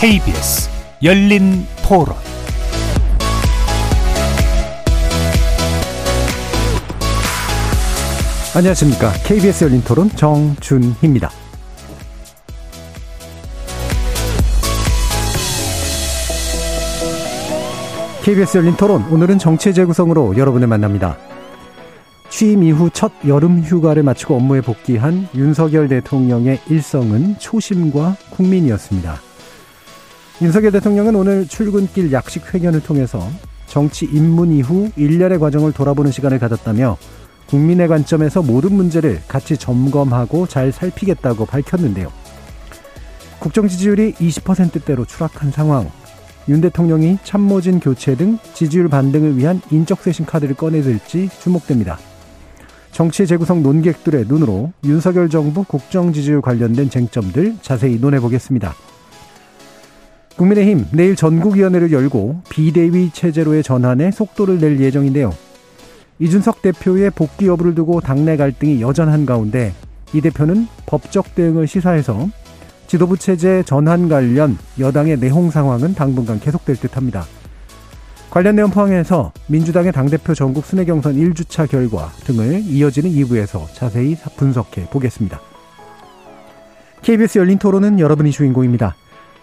KBS 열린 토론 안녕하십니까. KBS 열린 토론 정준희입니다. KBS 열린 토론 오늘은 정치 재구성으로 여러분을 만납니다. 취임 이후 첫 여름 휴가를 마치고 업무에 복귀한 윤석열 대통령의 일성은 초심과 국민이었습니다. 윤석열 대통령은 오늘 출근길 약식 회견을 통해서 정치 입문 이후 1년의 과정을 돌아보는 시간을 가졌다며 국민의 관점에서 모든 문제를 같이 점검하고 잘 살피겠다고 밝혔는데요. 국정 지지율이 20%대로 추락한 상황, 윤 대통령이 참모진 교체 등 지지율 반등을 위한 인적 쇄신 카드를 꺼내들지 주목됩니다. 정치 재구성 논객들의 눈으로 윤석열 정부 국정 지지율 관련된 쟁점들 자세히 논해보겠습니다. 국민의힘 내일 전국위원회를 열고 비대위 체제로의 전환에 속도를 낼 예정인데요. 이준석 대표의 복귀 여부를 두고 당내 갈등이 여전한 가운데 이 대표는 법적 대응을 시사해서 지도부 체제 전환 관련 여당의 내홍 상황은 당분간 계속될 듯합니다. 관련 내용 포함해서 민주당의 당대표 전국 순회 경선 1주차 결과 등을 이어지는 2부에서 자세히 분석해 보겠습니다. KBS 열린 토론은 여러분이 주인공입니다.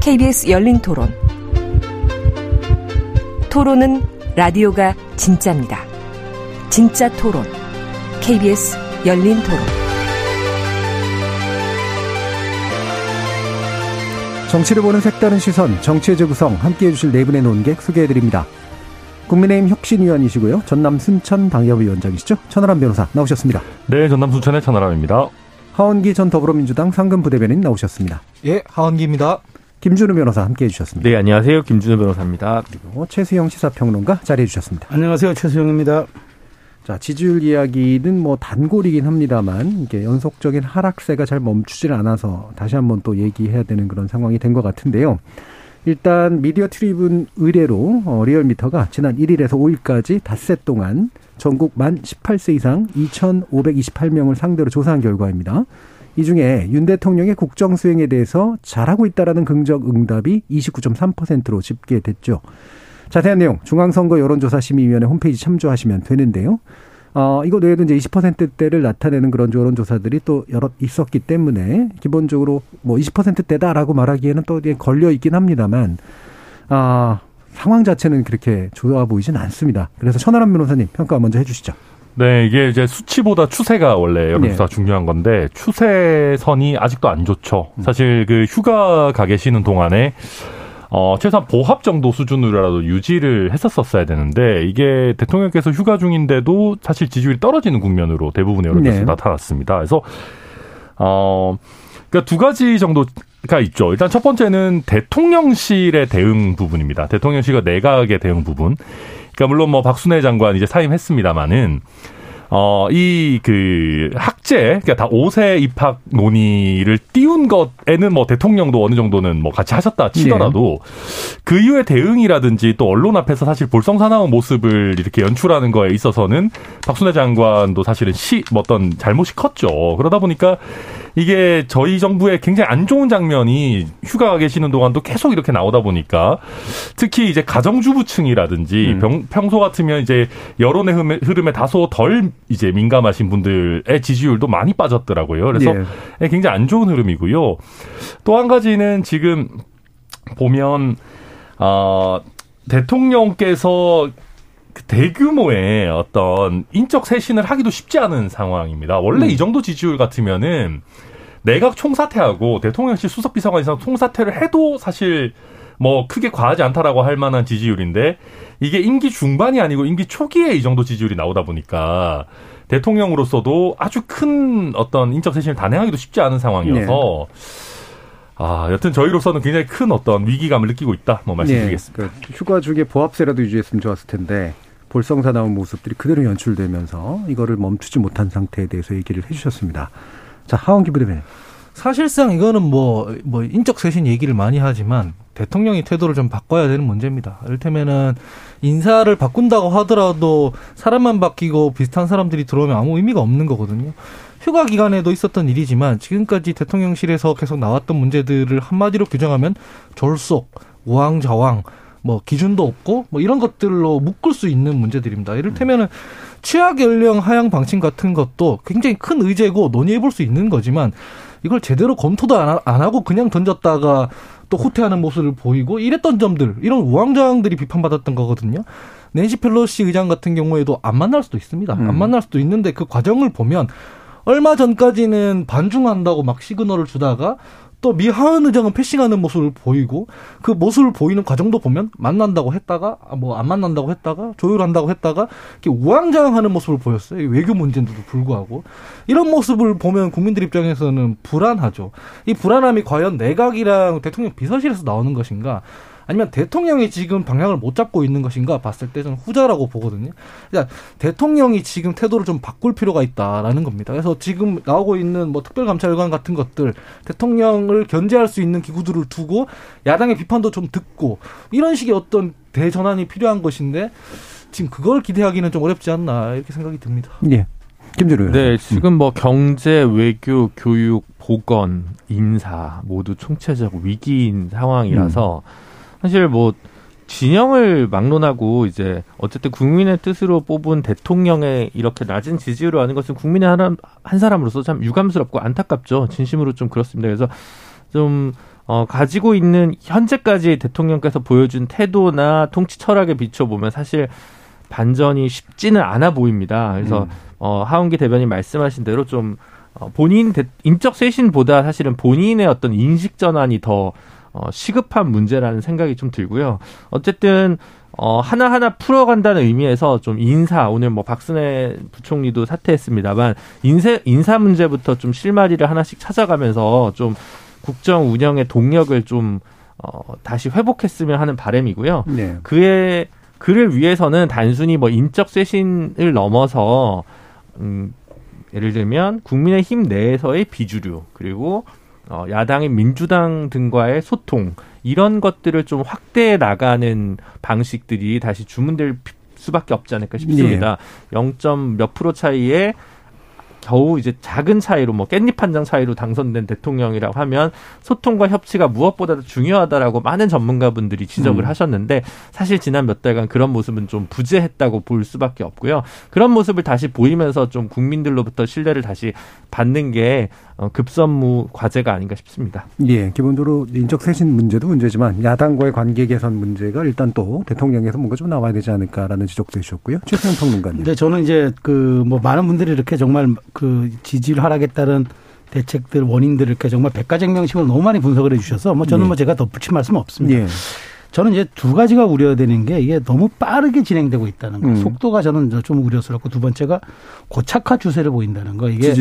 KBS 열린 토론. 토론은 라디오가 진짜입니다. 진짜 토론, KBS 열린 토론. 정치를 보는 색다른 시선, 정치의 재구성 함께 해 주실 네 분의 논객 소개해 드립니다. 국민의힘 혁신위원이시고요. 전남 순천 당협위원장이시죠. 천하람 변호사 나오셨습니다. 네, 전남 순천의 천하람입니다. 하헌기 전 더불어민주당 상근 부대변인 나오셨습니다. 예, 하헌기입니다. 김준우 변호사 함께 해 주셨습니다. 네, 안녕하세요. 김준우 변호사입니다. 그리고 최수영 시사평론가 자리해 주셨습니다. 안녕하세요. 최수영입니다. 자, 지지율 이야기는 뭐 단골이긴 합니다만 이게 연속적인 하락세가 잘 멈추질 않아서 다시 한번 또 얘기해야 되는 그런 상황이 된 것 같은데요. 일단 미디어 트리뷴 의뢰로 어, 리얼미터가 지난 1일에서 5일까지 닷새 동안 전국 만 18세 이상 2,528명을 상대로 조사한 결과입니다. 이 중에 윤 대통령의 국정 수행에 대해서 잘하고 있다라는 긍정 응답이 29.3%로 집계됐죠. 자세한 내용 중앙선거 여론조사 심의위원회 홈페이지 참조하시면 되는데요. 어, 이거 외에도 이제 20%대를 나타내는 그런 여론조사들이 또 여러 있었기 때문에 기본적으로 뭐 20%대다라고 말하기에는 또 걸려 있긴 합니다만, 아, 상황 자체는 그렇게 좋아 보이진 않습니다. 그래서 천하람 변호사님 평가 먼저 해주시죠. 네, 이게 이제 수치보다 추세가 원래 여론조사 네. 중요한 건데 추세선이 아직도 안 좋죠. 사실 그 휴가 가 계시는 동안에 어, 최소한 보합 정도 수준으로라도 유지를 했었었어야 되는데 이게 대통령께서 휴가 중인데도 사실 지지율이 떨어지는 국면으로 대부분의 여론조사 네. 나타났습니다. 그래서 어, 그러니까 두 가지 정도 가 있죠. 일단 첫 번째는 대통령실의 대응 부분입니다. 대통령실과 내각의 대응 부분. 그러니까 물론 뭐 박순애 장관 이제 사임했습니다마는 어, 이, 그, 학제, 그니까 다 5세 입학 논의를 띄운 것에는 뭐 대통령도 어느 정도는 뭐 같이 하셨다 치더라도 네. 그 이후의 대응이라든지 또 언론 앞에서 사실 볼썽사나운 모습을 이렇게 연출하는 거에 있어서는 박순애 장관도 사실은 시, 뭐 어떤 잘못이 컸죠. 그러다 보니까 이게 저희 정부의 굉장히 안 좋은 장면이 휴가 계시는 동안도 계속 이렇게 나오다 보니까 특히 이제 가정주부층이라든지 음. 평소 같으면 이제 여론의 흐름에 다소 덜 이제 민감하신 분들의 지지율도 많이 빠졌더라고요. 그래서 예. 굉장히 안 좋은 흐름이고요. 또 한 가지는 지금 보면 어 대통령께서 그 대규모의 어떤 인적 쇄신을 하기도 쉽지 않은 상황입니다. 원래 음. 이 정도 지지율 같으면은 내각 총사퇴하고 대통령실 수석비서관 이상 총사퇴를 해도 사실 뭐 크게 과하지 않다라고 할 만한 지지율인데 이게 임기 중반이 아니고 임기 초기에 이 정도 지지율이 나오다 보니까 대통령으로서도 아주 큰 어떤 인적 쇄신을 단행하기도 쉽지 않은 상황이어서 네. 아, 여튼 저희로서는 굉장히 큰 어떤 위기감을 느끼고 있다. 뭐 말씀드리겠습니다. 예, 그 휴가 중에 보합세라도 유지했으면 좋았을 텐데 볼성사 나온 모습들이 그대로 연출되면서 이거를 멈추지 못한 상태에 대해서 얘기를 해주셨습니다. 자, 하원기 부대변인. 사실상 이거는 뭐, 뭐, 인적 쇄신 얘기를 많이 하지만 대통령이 태도를 좀 바꿔야 되는 문제입니다. 이를테면은 인사를 바꾼다고 하더라도 사람만 바뀌고 비슷한 사람들이 들어오면 아무 의미가 없는 거거든요. 휴가 기간에도 있었던 일이지만 지금까지 대통령실에서 계속 나왔던 문제들을 한마디로 규정하면 졸속, 우왕좌왕, 뭐 기준도 없고 뭐 이런 것들로 묶을 수 있는 문제들입니다. 이를테면은 취약 연령 하향 방침 같은 것도 굉장히 큰 의제고 논의해 볼 수 있는 거지만 이걸 제대로 검토도 안, 안 하고 그냥 던졌다가 또 후퇴하는 모습을 보이고 이랬던 점들 이런 우왕좌왕들이 비판받았던 거거든요. 낸시 펠로시 의장 같은 경우에도 안 만날 수도 있습니다. 안 만날 수도 있는데 그 과정을 보면 얼마 전까지는 반중한다고 막 시그널을 주다가 또 미하은 의장은 패싱하는 모습을 보이고 그 모습을 보이는 과정도 보면 만난다고 했다가 뭐 안 만난다고 했다가 조율한다고 했다가 이렇게 우왕좌왕하는 모습을 보였어요. 외교 문제인데도 불구하고 이런 모습을 보면 국민들 입장에서는 불안하죠. 이 불안함이 과연 내각이랑 대통령 비서실에서 나오는 것인가? 아니면 대통령이 지금 방향을 못 잡고 있는 것인가 봤을 때 저는 후자라고 보거든요. 그러니까 대통령이 지금 태도를 좀 바꿀 필요가 있다라는 겁니다. 그래서 지금 나오고 있는 뭐 특별감찰관 같은 것들 대통령을 견제할 수 있는 기구들을 두고 야당의 비판도 좀 듣고 이런 식의 어떤 대전환이 필요한 것인데 지금 그걸 기대하기는 좀 어렵지 않나 이렇게 생각이 듭니다. 예. 김준우 네, 지금 뭐 경제, 외교, 교육, 보건, 인사 모두 총체적 위기인 상황이라서 음. 사실 뭐 진영을 막론하고 이제 어쨌든 국민의 뜻으로 뽑은 대통령의 이렇게 낮은 지지율을 하는 것은 국민의 한, 한 사람으로서 참 유감스럽고 안타깝죠. 진심으로 좀 그렇습니다. 그래서 좀 어, 가지고 있는 현재까지 대통령께서 보여준 태도나 통치 철학에 비춰보면 사실 반전이 쉽지는 않아 보입니다. 그래서 음. 어, 하운기 대변인 말씀하신 대로 좀 어, 본인 대, 인적 쇄신보다 사실은 본인의 어떤 인식 전환이 더 어, 시급한 문제라는 생각이 좀 들고요. 어쨌든 어, 하나하나 풀어간다는 의미에서 좀 인사, 오늘 뭐 박순애 부총리도 사퇴했습니다만, 인세, 인사 문제부터 좀 실마리를 하나씩 찾아가면서 좀 국정 운영의 동력을 좀, 어, 다시 회복했으면 하는 바람이고요. 네. 그의, 그를 위해서는 단순히 뭐 인적 쇄신을 넘어서, 음, 예를 들면 국민의힘 내에서의 비주류, 그리고 어, 야당인 민주당 등과의 소통 이런 것들을 좀 확대해 나가는 방식들이 다시 주문될 수밖에 없지 않을까 싶습니다. 네. 0. 몇 프로 차이에 겨우 이제 작은 차이로 뭐 깻잎 한 장 차이로 당선된 대통령이라고 하면 소통과 협치가 무엇보다도 중요하다라고 많은 전문가분들이 지적을 음. 하셨는데 사실 지난 몇 달간 그런 모습은 좀 부재했다고 볼 수밖에 없고요. 그런 모습을 다시 보이면서 좀 국민들로부터 신뢰를 다시 받는 게 어, 급선무 과제가 아닌가 싶습니다. 예, 기본적으로 인적 쇄신 문제도 문제지만 야당과의 관계 개선 문제가 일단 또 대통령에서 뭔가 좀 나와야 되지 않을까라는 지적도 해주셨고요. 최승현 평론가님. 네, 저는 이제 그 뭐 많은 분들이 이렇게 정말 그 지지율 하락에 따른 대책들 원인들을 이렇게 정말 백가쟁명식으로 너무 많이 분석을 해주셔서 뭐 저는 예. 뭐 제가 덧붙일 말씀 없습니다. 예. 저는 이제 두 가지가 우려되는 게 이게 너무 빠르게 진행되고 있다는 거. 음. 속도가 저는 좀 우려스럽고 두 번째가 고착화 추세를 보인다는 거. 이게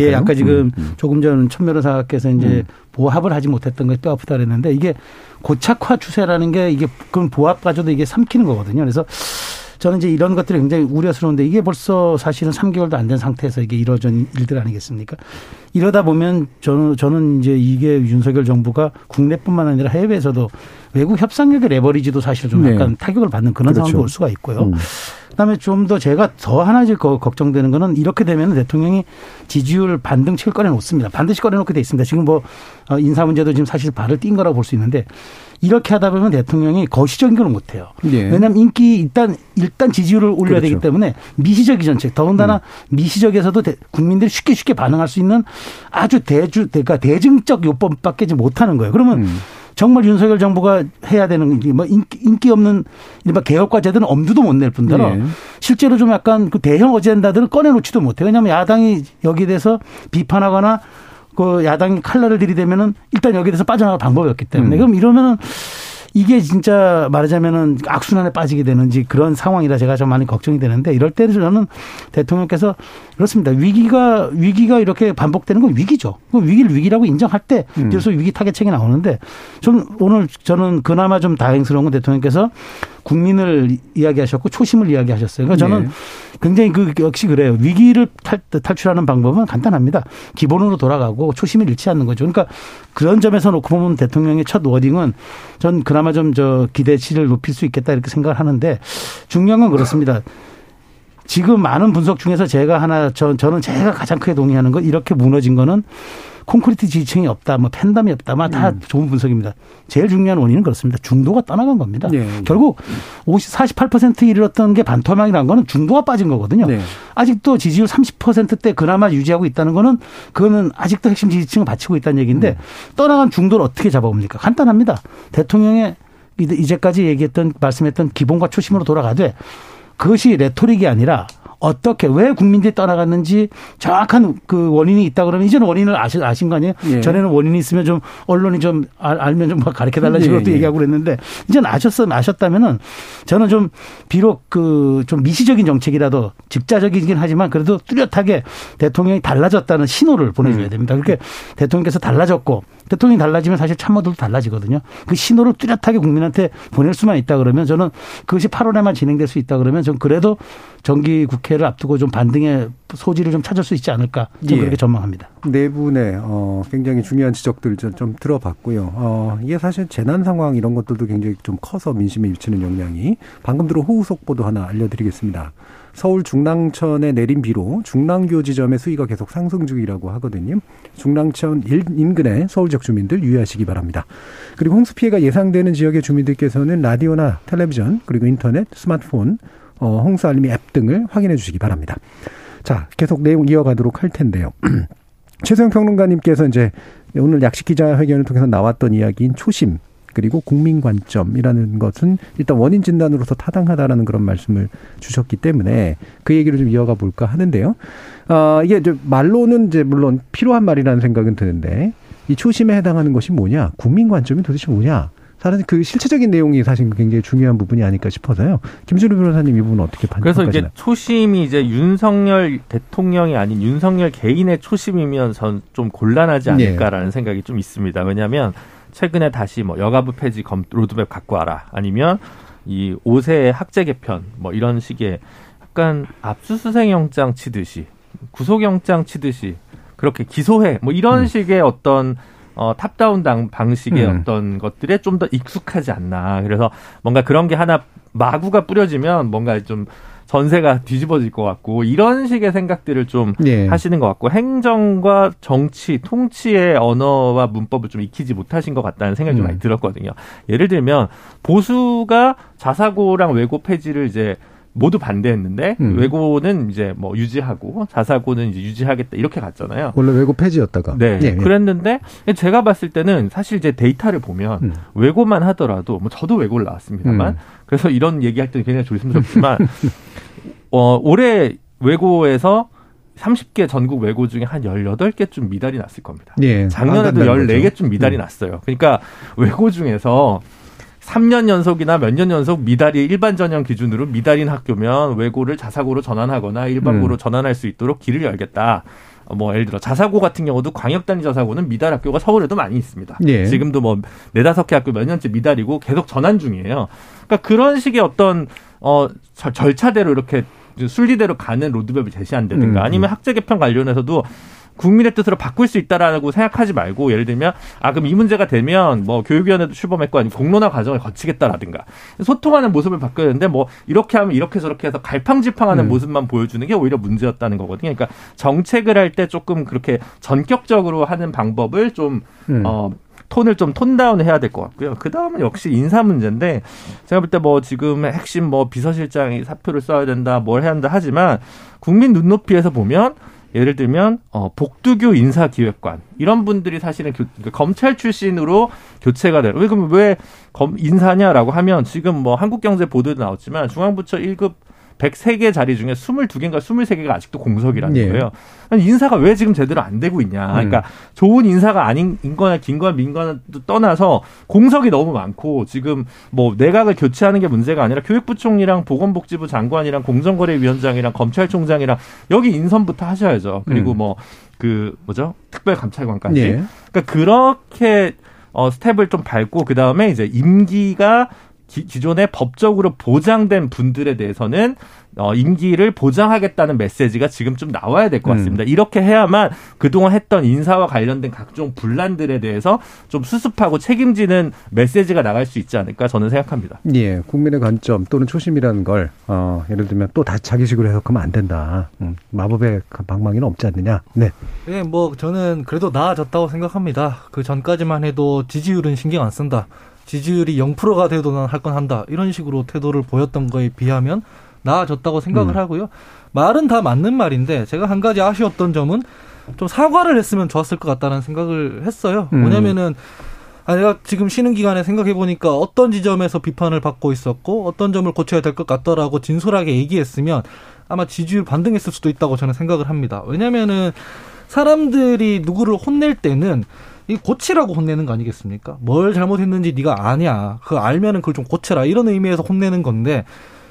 예, 아까 지금 음, 음. 조금 전 천면호사께서 이제 음. 보합을 하지 못했던 것이 뼈 아프다 그랬는데 이게 고착화 추세라는 게 이게 그럼 보합 가져도 이게 삼키는 거거든요. 그래서 저는 이제 이런 것들이 굉장히 우려스러운데 이게 벌써 사실은 3개월도 안 된 상태에서 이게 이루어진 일들 아니겠습니까? 이러다 보면 저는 저는 이제 이게 윤석열 정부가 국내뿐만 아니라 해외에서도 외국 협상력의 레버리지도 사실 좀 네. 약간 네. 타격을 받는 그런 그렇죠. 상황도 올 수가 있고요. 음. 그다음에 좀 더 제가 더 하나 지 걱정되는 거는 이렇게 되면 대통령이 지지율 반등 칠 꺼내 놓습니다. 반드시 꺼내 놓게 돼 있습니다. 지금 뭐 어, 인사 문제도 지금 사실 발을 띈 거라고 볼 수 있는데 이렇게 하다 보면 대통령이 거시적인 걸 못해요. 네. 왜냐하면 인기 일단 일단 지지율을 올려야 그렇죠. 되기 때문에 미시적인 정책, 더군다나 음. 미시적에서도 국민들이 쉽게 쉽게 반응할 수 있는 아주 대주 그러니까 대증적 요법밖에 못하는 거예요. 그러면 음. 정말 윤석열 정부가 해야 되는 뭐 인기, 인기 없는 이른바 개혁 과제들은 엄두도 못 낼 뿐더러 네. 실제로 좀 약간 그 대형 어젠다들을 꺼내놓지도 못해요. 왜냐하면 야당이 여기에 대해서 비판하거나 그 야당이 칼날을 들이대면은 일단 여기에 대해서 빠져나갈 방법이 없기 때문에 음. 그럼 이러면은 이게 진짜 말하자면은 악순환에 빠지게 되는지 그런 상황이라 제가 좀 많이 걱정이 되는데 이럴 때는 저는 대통령께서 그렇습니다. 위기가 위기가 이렇게 반복되는 건 위기죠. 그 위기를 위기라고 인정할 때 음. 그래서 위기 타겟책이 나오는데 좀 오늘 저는 그나마 좀 다행스러운 건 대통령께서 국민을 이야기하셨고 초심을 이야기하셨어요. 그러니까 저는 네. 굉장히 그 역시 그래요. 위기를 탈, 탈출하는 방법은 간단합니다. 기본으로 돌아가고 초심을 잃지 않는 거죠. 그러니까 그런 점에서 놓고 보면 대통령의 첫 워딩은 전 그나마 좀 저 기대치를 높일 수 있겠다 이렇게 생각을 하는데 중요한 건 그렇습니다. 지금 많은 분석 중에서 제가 하나 저, 저는 제가 가장 크게 동의하는 건 이렇게 무너진 거는 콘크리트 지층이 없다, 뭐 팬덤이 없다, 막다 좋은 분석입니다. 제일 중요한 원인은 그렇습니다. 중도가 떠나간 겁니다. 예. 결국 50, 48%에 이르렀던 게 반토막이라는 거는 중도가 빠진 거거든요. 네. 아직도 지지율 30%대 그나마 유지하고 있다는 거는 그거는 아직도 핵심 지지층을 바치고 있다는 얘기인데 떠나간 중도를 어떻게 잡아봅니까? 간단합니다. 대통령의 이제- 이제까지 얘기했던 말씀했던 기본과 초심으로 돌아가되 그것이 레토릭이 아니라 어떻게 왜 국민들이 떠나갔는지 정확한 그 원인이 있다 그러면 이제는 원인을 아신, 아신 거 아니에요? 예. 전에는 원인이 있으면 좀 언론이 좀 알- 알면 좀 가르쳐 달라는 예, 식으로 또 예. 얘기하고 그랬는데 이제는 아셨으면 아셨다면은 저는 좀 비록 그 좀 미시적인 정책이라도 직자적이긴 하지만 그래도 뚜렷하게 대통령이 달라졌다는 신호를 보내줘야 음. 됩니다. 그렇게 대통령께서 달라졌고 대통령이 달라지면 사실 참모들도 달라지거든요. 그 신호를 뚜렷하게 국민한테 보낼 수만 있다 그러면 저는 그것이 8월에만 진행될 수 있다 그러면 전 그래도 정기 국회를 앞두고 좀 반등의 소지를 좀 찾을 수 있지 않을까 저는 예. 그렇게 전망합니다. 네 분의 어, 굉장히 중요한 지적들 좀, 좀 들어봤고요. 어, 이게 사실 재난 상황 이런 것들도 굉장히 좀 커서 민심에 미치는 영향이 방금 들어 호우 속 보도 하나 알려드리겠습니다. 서울 중랑천에 내린 비로 중랑교 지점의 수위가 계속 상승 중이라고 하거든요. 중랑천 일- 인근의 서울 지역 주민들 유의하시기 바랍니다. 그리고 홍수 피해가 예상되는 지역의 주민들께서는 라디오나 텔레비전 그리고 인터넷, 스마트폰, 어, 홍수 알림이 앱 등을 확인해 주시기 바랍니다. 자, 계속 내용 이어가도록 할 텐데요. 최소영 평론가님께서 이제 오늘 약식 기자회견을 통해서 나왔던 이야기인 초심 그리고 국민 관점이라는 것은 일단 원인 진단으로서 타당하다라는 그런 말씀을 주셨기 때문에 그 얘기를 좀 이어가 볼까 하는데요. 아, 이게 이제 말로는 이제 물론 필요한 말이라는 생각은 드는데 이 초심에 해당하는 것이 뭐냐? 국민 관점이 도대체 뭐냐? 사실 그 실체적인 내용이 사실 굉장히 중요한 부분이 아닐까 싶어서요. 김준우 변호사님 이 부분 어떻게 그래서 이제 판단하시나요? 초심이 이제 윤석열 대통령이 아닌 윤석열 개인의 초심이면 전좀 곤란하지 않을까라는 생각이 좀 있습니다. 왜냐하면 최근에 다시 뭐 여가부 폐지 검 로드맵 갖고 와라 아니면 이 5세 학제 개편 뭐 이런 식의 약간 압수수색 영장 치듯이 구속 영장 치듯이 그렇게 기소해 뭐 이런 식의 어떤 어, top-down 당 방식의 음. 어떤 것들에 좀 더 익숙하지 않나. 그래서 뭔가 그런 게 하나 마구가 뿌려지면 뭔가 좀 전세가 뒤집어질 것 같고 이런 식의 생각들을 좀 예. 하시는 것 같고 행정과 정치, 통치의 언어와 문법을 좀 익히지 못하신 것 같다는 생각이 좀 음. 많이 들었거든요. 예를 들면 보수가 자사고랑 외고 폐지를 이제 모두 반대했는데 음. 외고는 이제 뭐 유지하고 자사고는 이제 유지하겠다 이렇게 갔잖아요. 원래 외고 폐지였다가 네. 예, 예. 그랬는데 제가 봤을 때는 사실 이제 데이터를 보면 음. 외고만 하더라도 뭐 저도 외고를 나왔습니다만 음. 그래서 이런 얘기할 때는 굉장히 조심스럽지만 어 올해 외고에서 30개 전국 외고 중에 한 18개쯤 미달이 났을 겁니다. 예, 안 작년에도 간다는 거죠. 14개쯤 미달이 음. 났어요. 그러니까 외고 중에서 3년 연속이나 몇 년 연속 미달이 일반 전형 기준으로 미달인 학교면 외고를 자사고로 전환하거나 일반고로 음. 전환할 수 있도록 길을 열겠다. 어, 뭐 예를 들어 자사고 같은 경우도 광역 단위 자사고는 미달 학교가 서울에도 많이 있습니다. 예. 지금도 뭐 네다섯 개 학교 몇 년째 미달이고 계속 전환 중이에요. 그러니까 그런 식의 어떤 어 절- 절차대로 이렇게 순리대로 가는 로드맵을 제시한다든가 음, 아니면 학제 개편 관련해서도 국민의 뜻으로 바꿀 수 있다라고 생각하지 말고 예를 들면 아 그럼 이 문제가 되면 뭐 교육위원회도 출범했고 아니면 공론화 과정을 거치겠다라든가 소통하는 모습을 바꿔야 되는데 뭐 이렇게 하면 이렇게 저렇게 해서 갈팡질팡하는 음. 모습만 보여주는 게 오히려 문제였다는 거거든요. 그러니까 정책을 할 때 조금 그렇게 전격적으로 하는 방법을 좀 음. 어, 톤을 좀 톤다운 해야 될 것 같고요. 그 다음은 역시 인사 문제인데 제가 볼 때 뭐 지금 핵심 뭐 비서실장이 사표를 써야 된다, 뭘 해야 한다 하지만 국민 눈높이에서 보면 예를 들면 어, 복두규 인사기획관 이런 분들이 사실은 교- 그러니까 검찰 출신으로 교체가 돼요. 왜 그러면 왜 검, 인사냐라고 하면 지금 뭐 한국경제 보도도 나왔지만 중앙부처 1급 103개 자리 중에 22개인가 23개가 아직도 공석이라는 예. 거예요. 인사가 왜 지금 제대로 안 되고 있냐. 그러니까 좋은 인사가 아닌 거나 긴거나 민거나 떠나서 공석이 너무 많고 지금 뭐 내각을 교체하는 게 문제가 아니라 교육부 총리랑 보건복지부 장관이랑 공정거래위원장이랑 검찰총장이랑 여기 인선부터 하셔야죠. 그리고 음. 뭐그 뭐죠 특별감찰관까지. 예. 그러니까 그렇게 어 스텝을 좀 밟고 그 다음에 이제 임기가 기, 기존에 법적으로 보장된 분들에 대해서는 어, 임기를 보장하겠다는 메시지가 지금 좀 나와야 될 것 같습니다. 이렇게 해야만 그동안 했던 인사와 관련된 각종 분란들에 대해서 좀 수습하고 책임지는 메시지가 나갈 수 있지 않을까 저는 생각합니다. 예, 국민의 관점 또는 초심이라는 걸 어, 예를 들면 또 다 자기식으로 해석하면 안 된다. 음, 마법의 방망이는 없지 않느냐. 네. 예, 뭐 저는 그래도 나아졌다고 생각합니다. 그 전까지만 해도 지지율은 신경 안 쓴다. 지지율이 0%가 돼도 난 할 건 한다. 이런 식으로 태도를 보였던 거에 비하면 나아졌다고 생각을 음. 하고요. 말은 다 맞는 말인데 제가 한 가지 아쉬웠던 점은 좀 사과를 했으면 좋았을 것 같다는 생각을 했어요. 음. 뭐냐면은 아, 내가 지금 쉬는 기간에 생각해 보니까 어떤 지점에서 비판을 받고 있었고 어떤 점을 고쳐야 될 것 같더라고 진솔하게 얘기했으면 아마 지지율 반등했을 수도 있다고 저는 생각을 합니다. 왜냐면은 사람들이 누구를 혼낼 때는 이 고치라고 혼내는 거 아니겠습니까? 뭘 잘못했는지 네가 아냐. 그거 알면은 그걸 좀 고쳐라. 이런 의미에서 혼내는 건데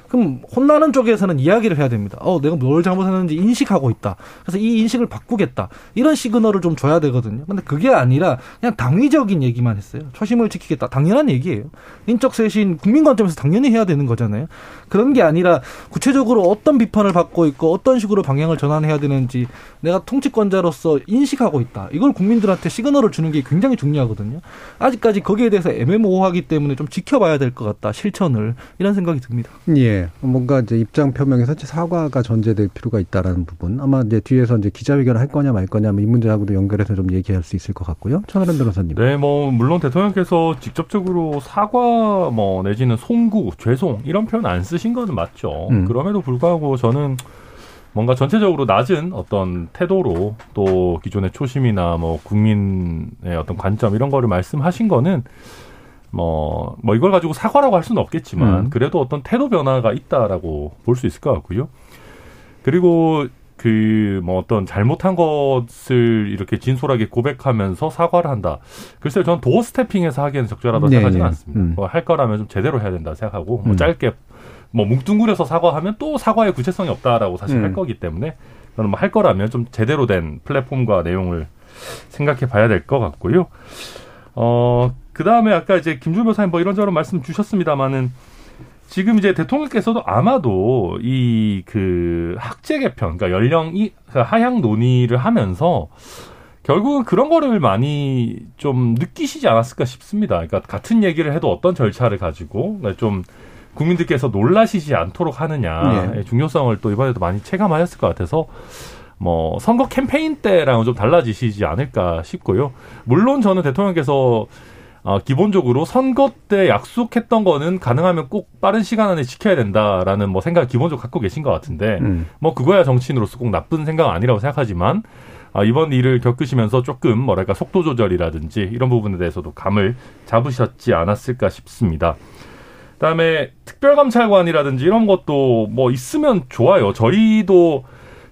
그럼 혼나는 쪽에서는 이야기를 해야 됩니다. 어, 내가 뭘 잘못했는지 인식하고 있다. 그래서 이 인식을 바꾸겠다. 이런 시그널을 좀 줘야 되거든요. 근데 그게 아니라 그냥 당위적인 얘기만 했어요. 초심을 지키겠다. 당연한 얘기예요. 인적 쇄신 국민 관점에서 당연히 해야 되는 거잖아요. 그런 게 아니라 구체적으로 어떤 비판을 받고 있고 어떤 식으로 방향을 전환해야 되는지 내가 통치권자로서 인식하고 있다. 이걸 국민들한테 시그널을 주는 게 굉장히 중요하거든요. 아직까지 거기에 대해서 애매모호하기 때문에 좀 지켜봐야 될 것 같다. 실천을 이런 생각이 듭니다. 예, 뭔가 이제 입장 표명에서 사과가 전제될 필요가 있다라는 부분. 아마 이제 뒤에서 이제 기자회견을 할 거냐 말 거냐 뭐이 문제하고도 연결해서 좀 얘기할 수 있을 것 같고요. 천하람 변호사님. 네, 뭐 물론 대통령께서 직접적으로 사과 뭐 내지는 송구, 죄송 이런 표현 안 쓰신 거는 맞죠. 음. 그럼에도 불구하고 저는 뭔가 전체적으로 낮은 어떤 태도로 또 기존의 초심이나 뭐 국민의 어떤 관점 이런 거를 말씀하신 거는 뭐, 뭐 이걸 가지고 사과라고 할 수는 없겠지만 음. 그래도 어떤 태도 변화가 있다라고 볼 수 있을 것 같고요. 그리고 그 뭐 어떤 잘못한 것을 이렇게 진솔하게 고백하면서 사과를 한다. 글쎄요, 저는 도어 스태핑에서 하기에는 적절하다고 네, 생각하지는 네. 않습니다. 음. 뭐할 거라면 좀 제대로 해야 된다 생각하고 뭐 음. 짧게 뭐 뭉뚱그려서 사과하면 또 사과의 구체성이 없다라고 사실 음. 할 거기 때문에 저는 뭐 할 거라면 좀 제대로 된 플랫폼과 내용을 생각해 봐야 될 것 같고요. 어, 그 다음에 아까 이제 김준 변호사님 뭐 이런저런 말씀 주셨습니다만은 지금 이제 대통령께서도 아마도 이 그 학제 개편, 그러니까 연령이 그 하향 논의를 하면서 결국은 그런 거를 많이 좀 느끼시지 않았을까 싶습니다. 그러니까 같은 얘기를 해도 어떤 절차를 가지고 그러니까 좀 국민들께서 놀라시지 않도록 하느냐 네. 의 중요성을 또 이번에도 많이 체감하셨을 것 같아서 뭐 선거 캠페인 때랑은 좀 달라지시지 않을까 싶고요. 물론 저는 대통령께서 어, 기본적으로 선거 때 약속했던 거는 가능하면 꼭 빠른 시간 안에 지켜야 된다라는 뭐 생각을 기본적으로 갖고 계신 것 같은데 음. 뭐 그거야 정치인으로서 꼭 나쁜 생각은 아니라고 생각하지만 아, 이번 일을 겪으시면서 조금 뭐랄까 속도 조절이라든지 이런 부분에 대해서도 감을 잡으셨지 않았을까 싶습니다. 그다음에 특별감찰관이라든지 이런 것도 뭐 있으면 좋아요. 저희도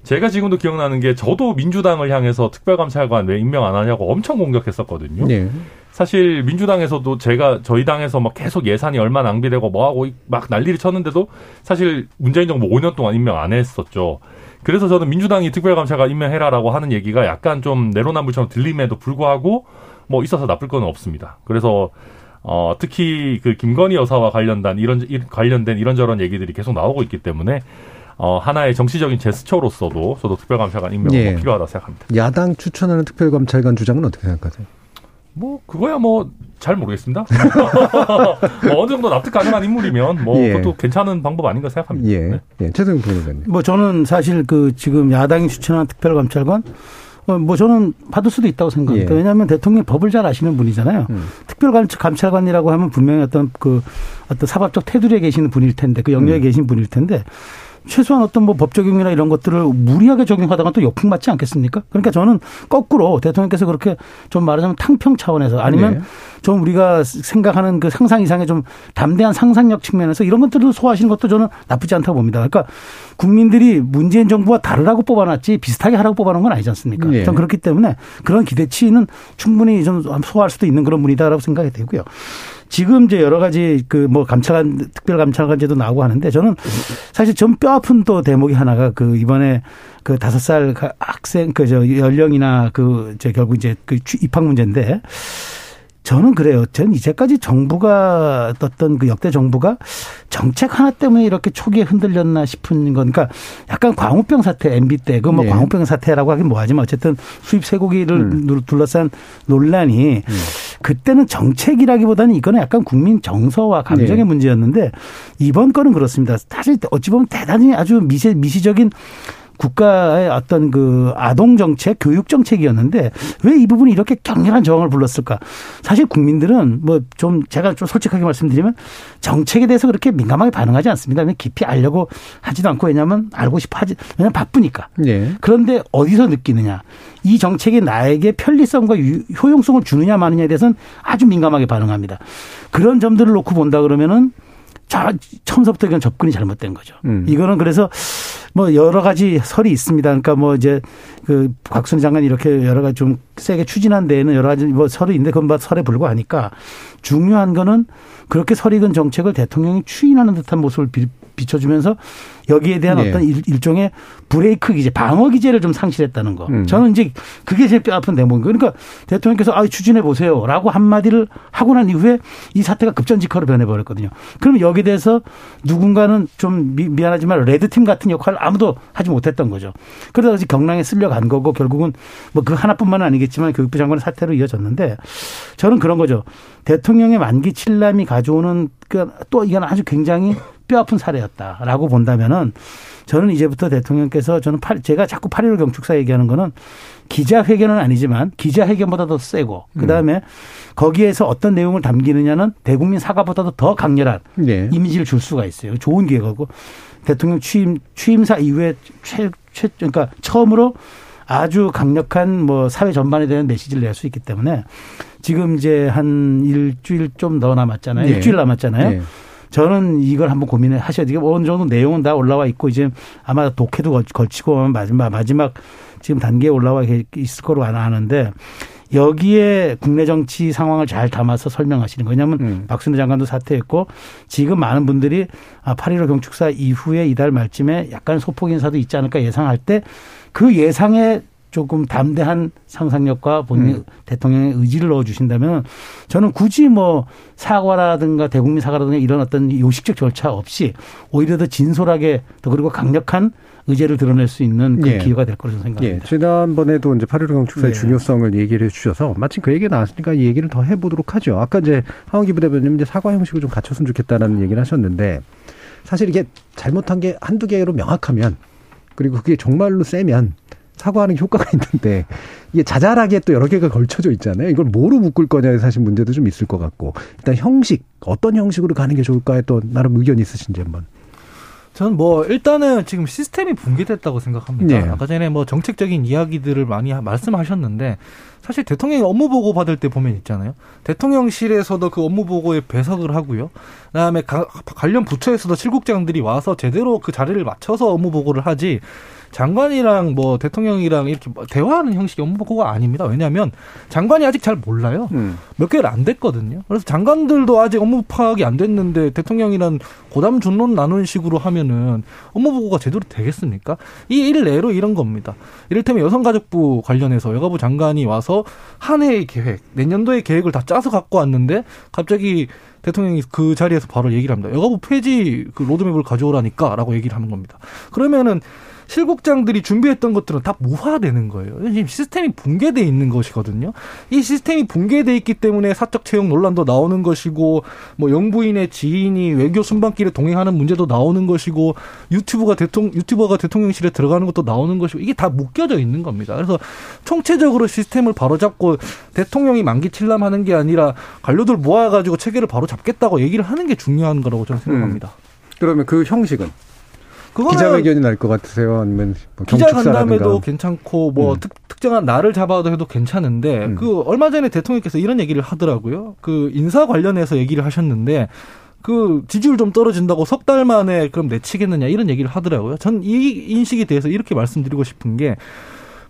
제가 지금도 기억나는 게 저도 민주당을 향해서 특별감찰관 왜 임명 안 하냐고 엄청 공격했었거든요. 네. 사실 민주당에서도 제가 저희 당에서 막 계속 예산이 얼마 낭비되고 뭐하고 막 난리를 쳤는데도 사실 문재인 정부 5년 동안 임명 안 했었죠. 그래서 저는 민주당이 특별감찰관 임명해라라고 하는 얘기가 약간 좀 내로남불처럼 들림에도 불구하고 뭐 있어서 나쁠 건 없습니다. 그래서 어 특히 그 김건희 여사와 관련된 이런 이- 관련된 이런저런 얘기들이 계속 나오고 있기 때문에 어 하나의 정치적인 제스처로서도 저도 특별감찰관 임명이 예. 필요하다 생각합니다. 야당 추천하는 특별감찰관 주장은 어떻게 생각하세요? 뭐 그거야 뭐 잘 모르겠습니다. 뭐 어느 정도 납득 가능한 인물이면 뭐 예. 그것도 괜찮은 방법 아닌가 생각합니다. 예. 네. 예. 최승훈 부회장님. 뭐 저는 사실 그 지금 야당이 추천한 특별감찰관 어, 뭐 저는 받을 수도 있다고 생각합니다. 예. 왜냐하면 대통령이 법을 잘 아시는 분이잖아요. 음. 특별감찰관이라고 하면 분명히 어떤 그 어떤 사법적 테두리에 계시는 분일 텐데 그 영역에 음. 계신 분일 텐데 최소한 어떤 뭐 법 적용이나 이런 것들을 무리하게 적용하다가 또 역풍 맞지 않겠습니까? 그러니까 저는 거꾸로 대통령께서 그렇게 좀 말하자면 탕평 차원에서 아니면 네. 좀 우리가 생각하는 그 상상 이상의 좀 담대한 상상력 측면에서 이런 것들을 소화하시는 것도 저는 나쁘지 않다고 봅니다. 그러니까 국민들이 문재인 정부와 다르라고 뽑아놨지 비슷하게 하라고 뽑아놓은 건 아니지 않습니까? 네. 전 그렇기 때문에 그런 기대치는 충분히 좀 소화할 수도 있는 그런 분이다라고 생각이 되고요. 지금 이제 여러 가지 그 뭐 감찰관 특별 감찰관제도 나오고 하는데 저는 사실 좀 뼈 아픈 또 대목이 하나가 그 이번에 그 다섯 살 학생 그 저 연령이나 그 저 결국 이제 그 취- 입학 문제인데 저는 그래요. 저는 이제까지 정부가 어떤 그 역대 정부가 정책 하나 때문에 이렇게 초기에 흔들렸나 싶은 건, 그러니까 약간 광우병 사태, MB 때, 그뭐 네. 광우병 사태라고 하긴 뭐하지만 어쨌든 수입 쇠고기를 둘러싼 논란이 그때는 정책이라기보다는 이거는 약간 국민 정서와 감정의 네. 문제였는데 이번 건은 그렇습니다. 사실 어찌 보면 대단히 아주 미시, 미시적인 국가의 어떤 그 아동 정책, 교육 정책이었는데 왜 이 부분이 이렇게 격렬한 저항을 불렀을까? 사실 국민들은 뭐 좀 제가 좀 솔직하게 말씀드리면 정책에 대해서 그렇게 민감하게 반응하지 않습니다. 왜냐면 깊이 알려고 하지도 않고 왜냐하면 알고 싶어 하지 왜냐면 바쁘니까. 네. 그런데 어디서 느끼느냐? 이 정책이 나에게 편리성과 유- 효용성을 주느냐 마느냐에 대해서는 아주 민감하게 반응합니다. 그런 점들을 놓고 본다 그러면은 자, 처음부터 이건 접근이 잘못된 거죠. 음. 이거는 그래서 뭐 여러 가지 설이 있습니다. 그러니까 뭐 이제 그 곽순희 장관이 이렇게 여러 가지 좀 세게 추진한 데에는 여러 가지 뭐 설이 있는데 그건 뭐 설에 불과하니까 중요한 거는 그렇게 설익은 정책을 대통령이 추인하는 듯한 모습을 비, 비춰주면서 여기에 대한 네. 어떤 일, 일종의 브레이크 기제, 방어 기제를 좀 상실했다는 거. 음. 저는 이제 그게 제일 뼈아픈 대목인 거예요. 그러니까 대통령께서 아, 추진해 보세요 라고 한마디를 하고 난 이후에 이 사태가 급전직하로 변해버렸거든요. 그럼 여기에 대해서 누군가는 좀 미, 미안하지만 레드팀 같은 역할을 아무도 하지 못했던 거죠. 그러다 가 경랑에 쓸려간 거고 결국은 뭐 그 하나뿐만은 아니겠지만 교육부 장관의 사태로 이어졌는데 저는 그런 거죠. 대통령의 만기 칠남이 가져오는 그또 이건 아주 굉장히 뼈아픈 사례였다라고 본다면은 저는 이제부터 대통령께서 저는 팔- 제가 자꾸 8.15 경축사 얘기하는 거는 기자회견은 아니지만 기자회견보다 더 세고 그다음에 거기에서 어떤 내용을 담기느냐는 대국민 사과보다도 더 강렬한 네. 이미지를 줄 수가 있어요. 좋은 기회고 대통령 취임 취임사 이후에 최, 최 그러니까 처음으로 아주 강력한 뭐 사회 전반에 대한 메시지를 낼 수 있기 때문에 지금 이제 한 일주일 좀 더 남았잖아요. 네. 일주일 남았잖아요. 네. 저는 이걸 한번 고민을 하셔야 돼요. 어느 정도 내용은 다 올라와 있고 이제 아마 독해도 걸- 걸치고 마지막 마지막 지금 단계에 올라와 있을 거로 아는데 여기에 국내 정치 상황을 잘 담아서 설명하시는. 왜냐하면 음. 박순애 장관도 사퇴했고 지금 많은 분들이 아, 8.15 경축사 이후에 이달 말쯤에 약간 소폭 인사도 있지 않을까 예상할 때 그 예상에 조금 담대한 상상력과 본인 음. 대통령의 의지를 넣어 주신다면 저는 굳이 뭐 사과라든가 대국민 사과라든가 이런 어떤 요식적 절차 없이 오히려 더 진솔하게 더 그리고 강력한 의제를 드러낼 수 있는 그 예. 기회가 될 거라고 예, 생각합니다. 지난번에도 이제 8.15 경축사의 네. 중요성을 얘기를 해 주셔서 마침 그 얘기가 나왔으니까 이 얘기를 더 해보도록 하죠. 아까 이제 하원기 부대변님 이제 사과 형식을 좀 갖췄으면 좋겠다라는 얘기를 하셨는데 사실 이게 잘못한 게 한두 개로 명확하면 그리고 그게 정말로 세면 사과하는 효과가 있는데 이게 자잘하게 또 여러 개가 걸쳐져 있잖아요. 이걸 뭐로 묶을 거냐에 사실 문제도 좀 있을 것 같고 일단 형식 어떤 형식으로 가는 게 좋을까에 또 나름 의견 있으신지 한번. 저는 뭐 일단은 지금 시스템이 붕괴됐다고 생각합니다. 네. 아까 전에 뭐 정책적인 이야기들을 많이 하- 말씀하셨는데 사실 대통령이 업무 보고 받을 때 보면 있잖아요. 대통령실에서도 그 업무 보고에 배석을 하고요. 그다음에 가- 관련 부처에서도 실국장들이 와서 제대로 그 자리를 맞춰서 업무 보고를 하지. 장관이랑 뭐 대통령이랑 이렇게 뭐 대화하는 형식의 업무 보고가 아닙니다. 왜냐하면 장관이 아직 잘 몰라요. 몇 개월 안 됐거든요. 그래서 장관들도 아직 업무 파악이 안 됐는데 대통령이란 고담 준론 나누는 식으로 하면은 업무 보고가 제대로 되겠습니까? 이 일례로 이런 겁니다. 이를테면 여성가족부 관련해서 여가부 장관이 와서 한 해의 계획, 내년도의 계획을 다 짜서 갖고 왔는데 갑자기 대통령이 그 자리에서 바로 얘기를 합니다. 여가부 폐지 그 로드맵을 가져오라니까라고 얘기를 하는 겁니다. 그러면은 실국장들이 준비했던 것들은 다 무화되는 거예요. 지금 시스템이 붕괴돼 있는 것이거든요. 이 시스템이 붕괴돼 있기 때문에 사적 채용 논란도 나오는 것이고, 뭐 영부인의 지인이 외교 순방길에 동행하는 문제도 나오는 것이고, 유튜브가 대통령 유튜버가 대통령실에 들어가는 것도 나오는 것이고, 이게 다 묶여져 있는 겁니다. 그래서 총체적으로 시스템을 바로잡고 대통령이 만기 칠람하는 게 아니라 관료들 모아가지고 체계를 바로 잡겠다고 얘기를 하는 게 중요한 거라고 저는 생각합니다. 그러면 그 형식은 기자회견이 날 것 같으세요? 아니면 뭐. 기자간담회도 괜찮고 뭐 음. 특, 특정한 날을 잡아도 해도 괜찮은데 음. 그 얼마 전에 대통령께서 이런 얘기를 하더라고요. 그 인사 관련해서 얘기를 하셨는데 그 지지율 좀 떨어진다고 석 달 만에 그럼 내치겠느냐 이런 얘기를 하더라고요. 전 이 인식에 대해서 이렇게 말씀드리고 싶은 게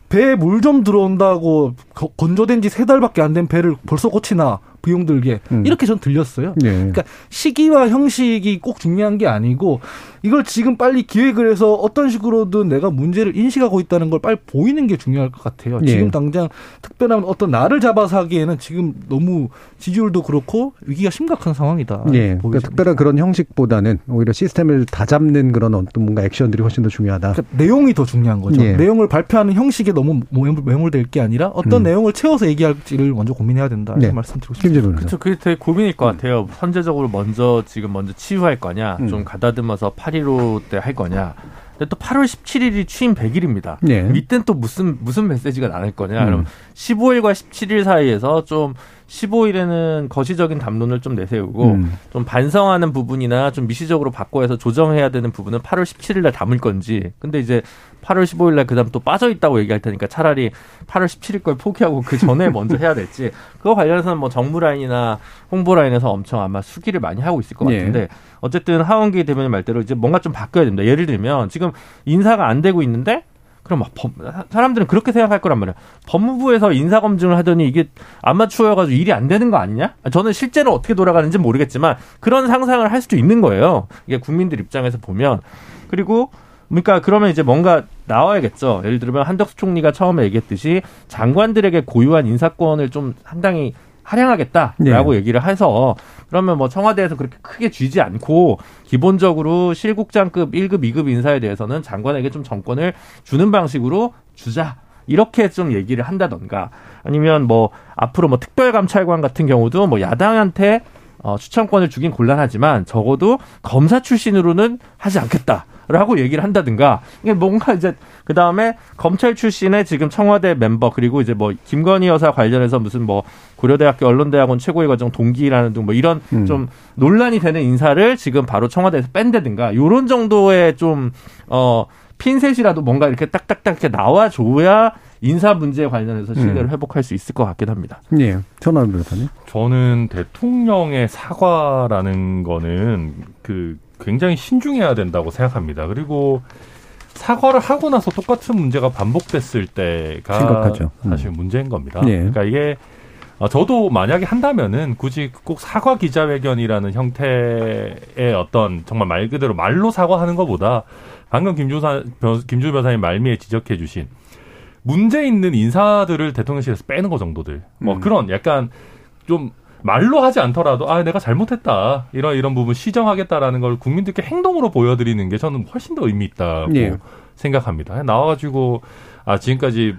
배에 물 좀 들어온다고 거- 건조된 지 세 달밖에 안 된 배를 벌써 고치나 비용 들게 음. 이렇게 전 들렸어요. 네. 그러니까 시기와 형식이 꼭 중요한 게 아니고 이걸 지금 빨리 기획을 해서 어떤 식으로든 내가 문제를 인식하고 있다는 걸 빨리 보이는 게 중요할 것 같아요. 예. 지금 당장 특별한 어떤 날을 잡아서 하기에는 지금 너무 지지율도 그렇고 위기가 심각한 상황이다. 예. 그러니까. 특별한 그런 형식보다는 오히려 시스템을 다 잡는 그런 어떤 뭔가 액션들이 훨씬 더 중요하다. 그러니까 내용이 더 중요한 거죠. 예. 내용을 발표하는 형식에 너무 매몰- 매몰될 게 아니라 어떤 음. 내용을 채워서 얘기할지를 먼저 고민해야 된다. 이런 네. 말씀드리고 싶습니다. 김재 변호사. 그렇죠. 그게 되게 고민일 것 같아요. 선제적으로 먼저 지금 먼저 치유할 거냐, 음. 좀 가다듬어서 8.15 때 할 거냐. 근데 또 8월 17일이 취임 100일입니다. 네. 이땐 또 무슨 무슨 메시지가 나올 거냐. 음. 그럼 15일과 17일 사이에서 좀 15일에는 거시적인 담론을 좀 내세우고 음. 좀 반성하는 부분이나 좀 미시적으로 바꿔서 조정해야 되는 부분은 8월 17일 날 담을 건지. 근데 이제 8월 15일 날 그다음 또 빠져 있다고 얘기할 테니까 차라리 8월 17일 걸 포기하고 그 전에 먼저 해야 될지. 그거 관련해서는 뭐 정무 라인이나 홍보 라인에서 엄청 아마 수기를 많이 하고 있을 것 예. 같은데 어쨌든 하원기 대변인 말대로 이제 뭔가 좀 바뀌어야 됩니다. 예를 들면 지금 인사가 안 되고 있는데 그럼 막 법, 사람들은 그렇게 생각할 거란 말이야. 법무부에서 인사 검증을 하더니 이게 아마추어여가지고 일이 안 되는 거 아니냐? 저는 실제로 어떻게 돌아가는지 모르겠지만 그런 상상을 할 수도 있는 거예요. 이게 국민들 입장에서 보면 그리고 그러니까 그러면 이제 뭔가 나와야겠죠. 예를 들면 한덕수 총리가 처음에 얘기했듯이 장관들에게 고유한 인사권을 좀 상당히 할양하겠다라고 네. 얘기를 해서 그러면 뭐 청와대에서 그렇게 크게 쥐지 않고 기본적으로 실국장급 1급, 2급 인사에 대해서는 장관에게 좀 정권을 주는 방식으로 주자. 이렇게 좀 얘기를 한다던가 아니면 뭐 앞으로 뭐 특별감찰관 같은 경우도 뭐 야당한테 어, 추천권을 주긴 곤란하지만 적어도 검사 출신으로는 하지 않겠다 라고 얘기를 한다든가 이게 뭔가 이제 그 다음에 검찰 출신의 지금 청와대 멤버 그리고 이제 뭐 김건희 여사 관련해서 무슨 뭐 고려대학교 언론대학원 최고위 과정 동기라는 등 뭐 이런 음. 좀 논란이 되는 인사를 지금 바로 청와대에서 뺀다든가 요런 정도의 좀어 핀셋이라도 뭔가 이렇게 딱딱딱 이렇게 나와줘야 인사 문제 관련해서 신뢰를 음. 회복할 수 있을 것 같긴 합니다. 예. 전화연 변호사님. 저는 대통령의 사과라는 거는 그 굉장히 신중해야 된다고 생각합니다. 그리고 사과를 하고 나서 똑같은 문제가 반복됐을 때가 심각하죠. 음. 사실 문제인 겁니다. 예. 그러니까 이게 어, 저도 만약에 한다면은 굳이 꼭 사과 기자회견이라는 형태의 어떤 정말 말 그대로 말로 사과하는 것보다 방금 김주사 변- 김주 변호사님 말미에 지적해 주신 문제 있는 인사들을 대통령실에서 빼는 거 정도들 뭐 음. 그런 약간 좀 말로 하지 않더라도 아 내가 잘못했다 이런 이런 부분 시정하겠다라는 걸 국민들께 행동으로 보여드리는 게 저는 훨씬 더 의미 있다고 예. 생각합니다. 나와가지고 아 지금까지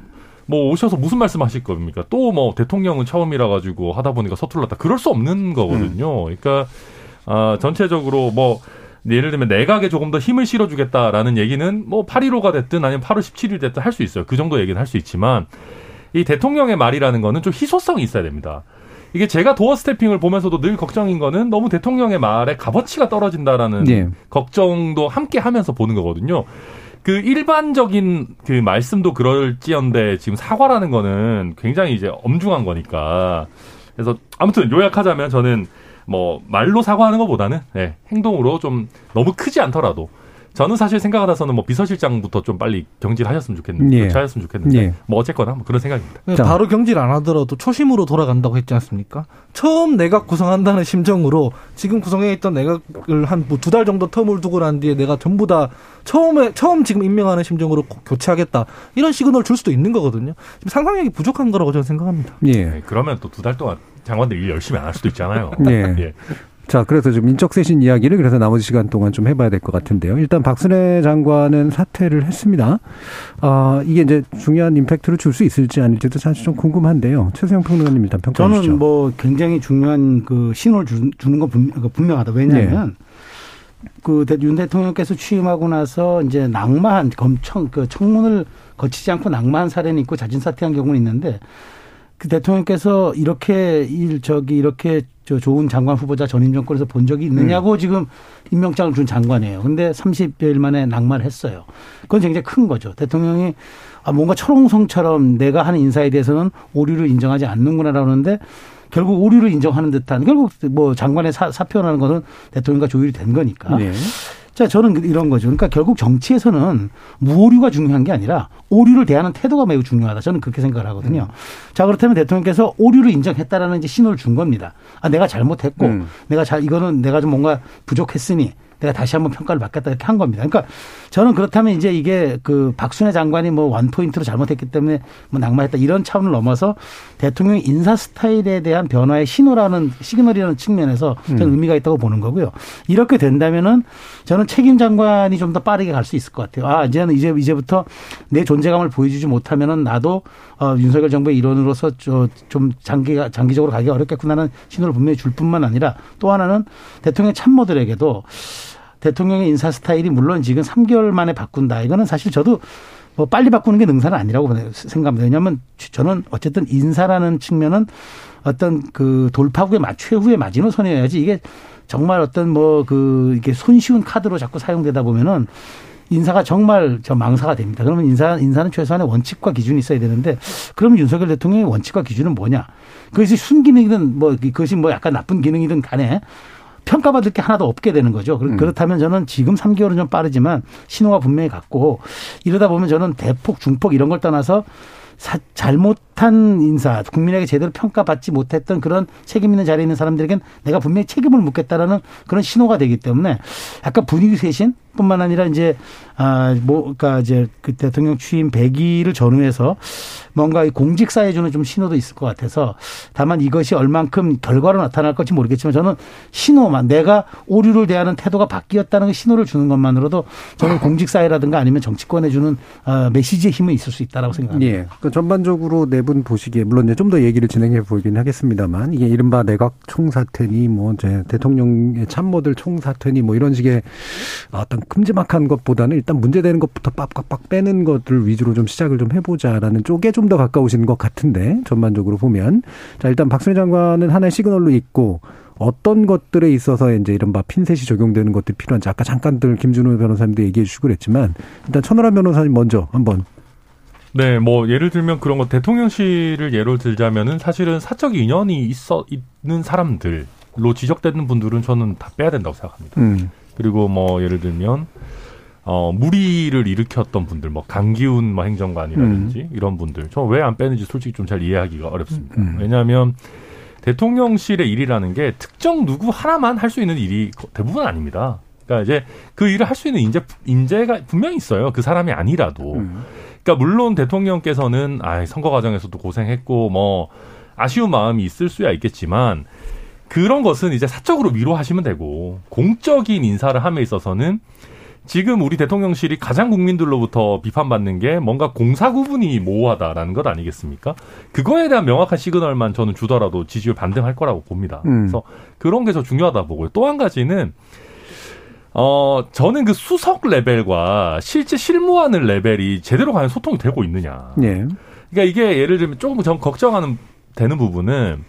뭐 오셔서 무슨 말씀하실 겁니까? 또 뭐 대통령은 처음이라 가지고 하다 보니까 서툴렀다. 그럴 수 없는 거거든요. 그러니까 아 전체적으로 뭐 예를 들면 내각에 조금 더 힘을 실어주겠다라는 얘기는 뭐 8.15가 됐든 아니면 8월 17일 됐든 할 수 있어요. 그 정도 얘기는 할 수 있지만 이 대통령의 말이라는 거는 좀 희소성이 있어야 됩니다. 이게 제가 도어 스태핑을 보면서도 늘 걱정인 거는 너무 대통령의 말에 값어치가 떨어진다라는 예. 걱정도 함께 하면서 보는 거거든요. 그 일반적인 그 말씀도 그럴지언데 지금 사과라는 거는 굉장히 이제 엄중한 거니까. 그래서 아무튼 요약하자면 저는 뭐 말로 사과하는 것보다는 네, 행동으로 좀 너무 크지 않더라도 저는 사실 생각하다서는 뭐 비서실장부터 좀 빨리 경질하셨으면 좋겠는데 예. 교체하셨으면 좋겠는데 예. 뭐 어쨌거나 뭐 그런 생각입니다. 자. 바로 경질 안 하더라도 초심으로 돌아간다고 했지 않습니까? 처음 내각 구성한다는 심정으로 지금 구성해 있던 내각을 한뭐두달 정도 텀을 두고 난 뒤에 내가 전부 다 처음에 처음 지금 임명하는 심정으로 고- 교체하겠다 이런 시그널 줄 수도 있는 거거든요. 지금 상상력이 부족한 거라고 저는 생각합니다. 예. 네, 그러면 또 두 달 동안 장관들 일 열심히 안 할 수도 있잖아요. 예. 예. 자, 그래서 좀 인적 쇄신 이야기를 그래서 나머지 시간 동안 좀 해봐야 될 것 같은데요. 일단 박순애 장관은 사퇴를 했습니다. 아, 이게 이제 중요한 임팩트를 줄 수 있을지 아닐지도 사실 좀 궁금한데요. 최수영 평론가님 일단 평가해 주시죠. 저는 뭐 굉장히 중요한 그 신호를 주, 주는 건 분, 그 분명 하다. 왜냐하면 그윤 대통령께서 취임하고 나서 이제 낙마한 검청 그 청문을 거치지 않고 낙마한 사례는 있고 자진 사퇴한 경우는 있는데 그 대통령께서 이렇게 일 저기 이렇게 저 좋은 장관 후보자 전임 정권에서 본 적이 있느냐고 음. 지금 임명장을 준 장관이에요. 근데 30여일 만에 낙마를 했어요. 그건 굉장히 큰 거죠. 대통령이 아 뭔가 철옹성처럼 내가 하는 인사에 대해서는 오류를 인정하지 않는구나라고 하는데 결국 오류를 인정하는 듯한 결국 뭐 장관의 사, 사표라는 것은 대통령과 조율이 된 거니까. 네. 자, 저는 이런 거죠. 그러니까 결국 정치에서는 무오류가 중요한 게 아니라 오류를 대하는 태도가 매우 중요하다. 저는 그렇게 생각을 하거든요. 음. 자, 그렇다면 대통령께서 오류를 인정했다라는 이제 신호를 준 겁니다. 아, 내가 잘못했고, 음. 내가 잘, 이거는 내가 좀 뭔가 부족했으니 내가 다시 한번 평가를 받겠다 이렇게 한 겁니다. 그러니까 저는 그렇다면 이제 이게 그 박순애 장관이 뭐 원포인트로 잘못했기 때문에 뭐 낙마했다 이런 차원을 넘어서 대통령 인사 스타일에 대한 변화의 신호라는 시그널이라는 측면에서 저는 음. 의미가 있다고 보는 거고요. 이렇게 된다면은 저는 책임 장관이 좀 더 빠르게 갈 수 있을 것 같아요. 아, 이제는 이제 이제부터 내 존재감을 보여주지 못하면은 나도 어, 윤석열 정부의 일원으로서 좀 장기가 장기적으로 가기 어렵겠구나는 신호를 분명히 줄 뿐만 아니라 또 하나는 대통령 참모들에게도 대통령의 인사 스타일이 물론 지금 3개월 만에 바꾼다. 이거는 사실 저도 뭐 빨리 바꾸는 게 능사는 아니라고 생각합니다. 왜냐하면 저는 어쨌든 인사라는 측면은 어떤 그 돌파구의 최후의 마지노선이어야지 이게 정말 어떤 뭐 그 이게 손쉬운 카드로 자꾸 사용되다 보면은 인사가 정말 저 망사가 됩니다. 그러면 인사 인사는 최소한의 원칙과 기준이 있어야 되는데 그럼 윤석열 대통령의 원칙과 기준은 뭐냐? 그것이 순기능이든 뭐 그것이 뭐 약간 나쁜 기능이든 간에 평가받을 게 하나도 없게 되는 거죠. 음. 그렇다면 저는 지금 3개월은 좀 빠르지만 신호가 분명히 같고 이러다 보면 저는 대폭, 중폭 이런 걸 떠나서 사, 잘못 한 인사, 국민에게 제대로 평가받지 못했던 그런 책임 있는 자리에 있는 사람들에겐 내가 분명히 책임을 묻겠다라는 그런 신호가 되기 때문에 약간 분위기 쇄신 뿐만 아니라 이제 아 뭐 그러니까 이제 그 대통령 취임 100일을 전후해서 뭔가 이 공직사에 주는 좀 신호도 있을 것 같아서 다만 이것이 얼만큼 결과로 나타날 건지 모르겠지만 저는 신호만 내가 오류를 대하는 태도가 바뀌었다는 신호를 주는 것만으로도 저는 공직사회라든가 아니면 정치권에 주는 어, 메시지의 힘은 있을 수 있다라고 생각합니다. 예. 그러니까 전반적으로 네분 보시기에 물론 좀더 얘기를 진행해 보긴 하겠습니다만 이게 이른바 내각 총사퇴니 뭐 이제 대통령의 참모들 총사퇴니 뭐 이런 식의 어떤 큼지막한 것보다는 일단 문제되는 것부터 빡빡빡 빼는 것들 위주로 좀 시작을 좀 해보자라는 쪽에 좀 더 가까우신 것 같은데 전반적으로 보면. 자 일단 박순희 장관은 하나의 시그널로 있고 어떤 것들에 있어서 이제 이른바 핀셋이 적용되는 것들이 필요한지 아까 잠깐들 김준호 변호사님도 얘기해 주시고 그랬지만 일단 천하람 변호사님 먼저 한번 네, 뭐 예를 들면 그런 거 대통령실을 예로 들자면은 사실은 사적 인연이 있어 있는 사람들로 지적되는 분들은 저는 다 빼야 된다고 생각합니다. 음. 그리고 뭐 예를 들면 어 무리를 일으켰던 분들 뭐 강기훈 뭐 행정관이라든지 음. 이런 분들 저 왜 안 빼는지 솔직히 좀 잘 이해하기가 어렵습니다. 음. 왜냐하면 대통령실의 일이라는 게 특정 누구 하나만 할 수 있는 일이 대부분 아닙니다. 그러니까 이제 그 일을 할 수 있는 인재 인재가 분명히 있어요. 그 사람이 아니라도. 음. 그러니까 물론 대통령께서는 아 선거 과정에서도 고생했고 뭐 아쉬운 마음이 있을 수야 있겠지만 그런 것은 이제 사적으로 위로하시면 되고 공적인 인사를 함에 있어서는 지금 우리 대통령실이 가장 국민들로부터 비판받는 게 뭔가 공사 구분이 모호하다라는 것 아니겠습니까? 그거에 대한 명확한 시그널만 저는 주더라도 지지율 반등할 거라고 봅니다. 음. 그래서 그런 게 저 중요하다 보고요. 또 한 가지는 어, 저는 그 수석 레벨과 실제 실무하는 레벨이 제대로 과연 소통이 되고 있느냐. 네. 그러니까 이게 예를 들면 조금 전 걱정하는 되는 부분은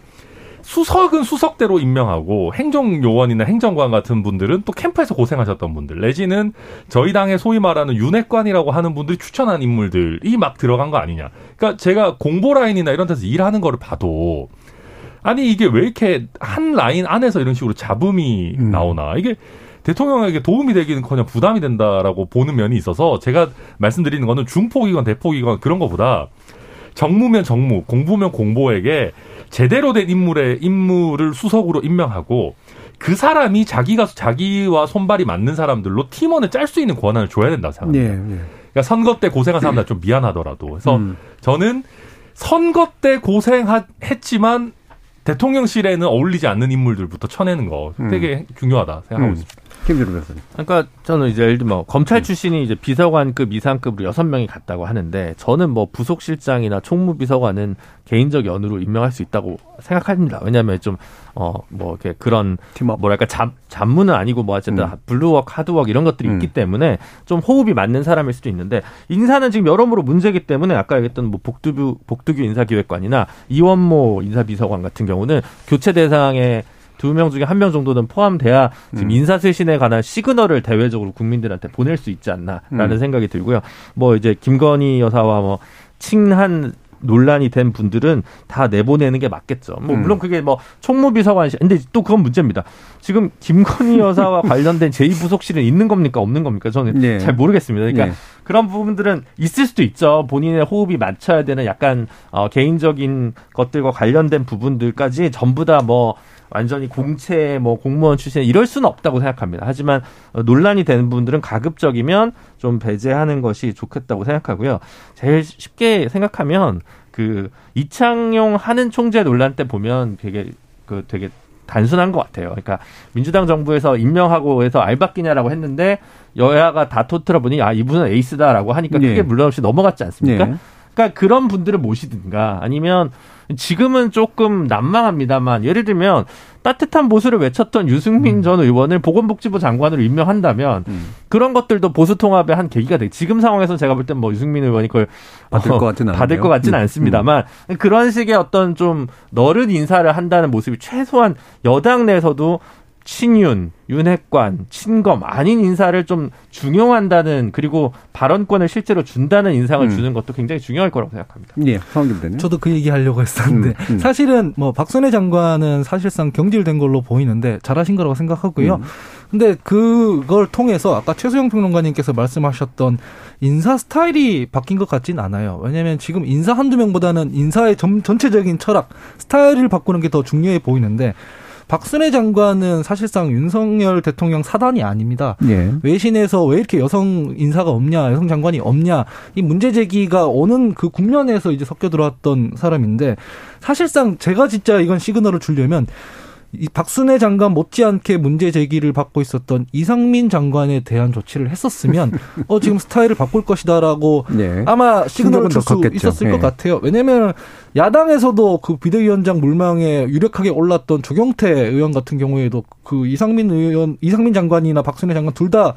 수석은 수석대로 임명하고 행정요원이나 행정관 같은 분들은 또 캠프에서 고생하셨던 분들 내지는 저희 당의 소위 말하는 윤핵관이라고 하는 분들이 추천한 인물들이 막 들어간 거 아니냐. 그러니까 제가 공보 라인이나 이런 데서 일하는 거를 봐도 아니 이게 왜 이렇게 한 라인 안에서 이런 식으로 잡음이 음. 나오나 이게 대통령에게 도움이 되기는커녕 부담이 된다라고 보는 면이 있어서 제가 말씀드리는 거는 중폭이건 대폭이건 그런 거보다 정무면 정무, 공부면 공보에게 제대로 된 인물의 인물을 수석으로 임명하고 그 사람이 자기가 자기와 손발이 맞는 사람들로 팀원을 짤 수 있는 권한을 줘야 된다고 생각합니다. 네, 네. 그러니까 선거 때 고생한 사람들 좀 미안하더라도 그래서 음. 저는 선거 때 고생했지만 대통령실에는 어울리지 않는 인물들부터 쳐내는 거 되게 음. 중요하다 생각하고 음. 있습니다. 김준우 변호사님. 그러니까 저는 이제 예를 들면 뭐 검찰 출신이 이제 비서관급 이상급으로 여섯 명이 갔다고 하는데 저는 뭐 부속실장이나 총무비서관은 개인적 연으로 임명할 수 있다고 생각합니다. 왜냐하면 좀 어 뭐 이렇게 그런 team up. 뭐랄까 잡 잡무는 아니고 뭐 어쨌든 음. blue work hard work 이런 것들이 음. 있기 때문에 좀 호흡이 맞는 사람일 수도 있는데 인사는 지금 여러모로 문제이기 때문에 아까 얘기했던 뭐 복두규 복두규 인사기획관이나 이원모 인사비서관 같은 경우는 교체 대상에 두 명 중에 한 명 정도는 포함돼야 지금 음. 인사쇄신에 관한 시그널을 대외적으로 국민들한테 보낼 수 있지 않나라는 음. 생각이 들고요. 뭐 이제 김건희 여사와 뭐 칭한 논란이 된 분들은 다 내보내는 게 맞겠죠. 뭐 음. 물론 그게 뭐 총무비서관 시 근데 또 그건 문제입니다. 지금 김건희 여사와 관련된 제2부속실은 있는 겁니까 없는 겁니까? 저는 네. 잘 모르겠습니다. 그러니까 네. 그런 부분들은 있을 수도 있죠. 본인의 호흡이 맞춰야 되는 약간 어, 개인적인 것들과 관련된 부분들까지 전부 다뭐 완전히 공채 뭐 공무원 출신 이럴 수는 없다고 생각합니다. 하지만 어, 논란이 되는 부분들은 가급적이면 좀 배제하는 것이 좋겠다고 생각하고요. 제일 쉽게 생각하면 그 이창용 하는 총재 논란 때 보면 되게 그 되게 단순한 것 같아요. 그러니까 민주당 정부에서 임명하고 해서 알바끼냐라고 했는데 여야가 다 토트려 보니 아 이분은 에이스다라고 하니까 네. 크게 물론 없이 넘어갔지 않습니까? 네. 그러니까 그런 분들을 모시든가 아니면 지금은 조금 난망합니다만 예를 들면 따뜻한 보수를 외쳤던 유승민 전 의원을 보건복지부 장관으로 임명한다면 음. 그런 것들도 보수 통합의 한 계기가 돼. 지금 상황에서 제가 볼 땐 뭐 유승민 의원이 그걸 받을 어, 것 같지는 받을. 것 같지는 음. 않습니다만 그런 식의 어떤 좀 너른 인사를 한다는 모습이 최소한 여당 내에서도 친윤, 윤핵관, 친검 아닌 인사를 좀 중용한다는 그리고 발언권을 실제로 준다는 인상을 음. 주는 것도 굉장히 중요할 거라고 생각합니다. 예, 대는. 저도 그 얘기 하려고 했었는데 음, 음. 사실은 뭐 박선혜 장관은 사실상 경질된 걸로 보이는데 잘하신 거라고 생각하고요. 음. 근데 그걸 통해서 아까 최수영 평론가님께서 말씀하셨던 인사 스타일이 바뀐 것 같진 않아요. 왜냐하면 지금 인사 한두 명보다는 인사의 전, 전체적인 철학, 스타일을 바꾸는 게 더 중요해 보이는데 박순애 장관은 사실상 윤석열 대통령 사단이 아닙니다. 예. 외신에서 왜 이렇게 여성 인사가 없냐, 여성 장관이 없냐, 이 문제 제기가 오는 그 국면에서 이제 섞여 들어왔던 사람인데, 사실상 제가 진짜 이건 시그널을 주려면, 이 박순애 장관 못지않게 문제 제기를 받고 있었던 이상민 장관에 대한 조치를 했었으면, 어, 지금 스타일을 바꿀 것이다라고 네. 아마 시그널을 줄더 수. 있었을 예. 것 같아요. 왜냐면 야당에서도 그 비대위원장 물망에 유력하게 올랐던 조경태 의원 같은 경우에도 그 이상민 의원, 이상민 장관이나 박순애 장관 둘 다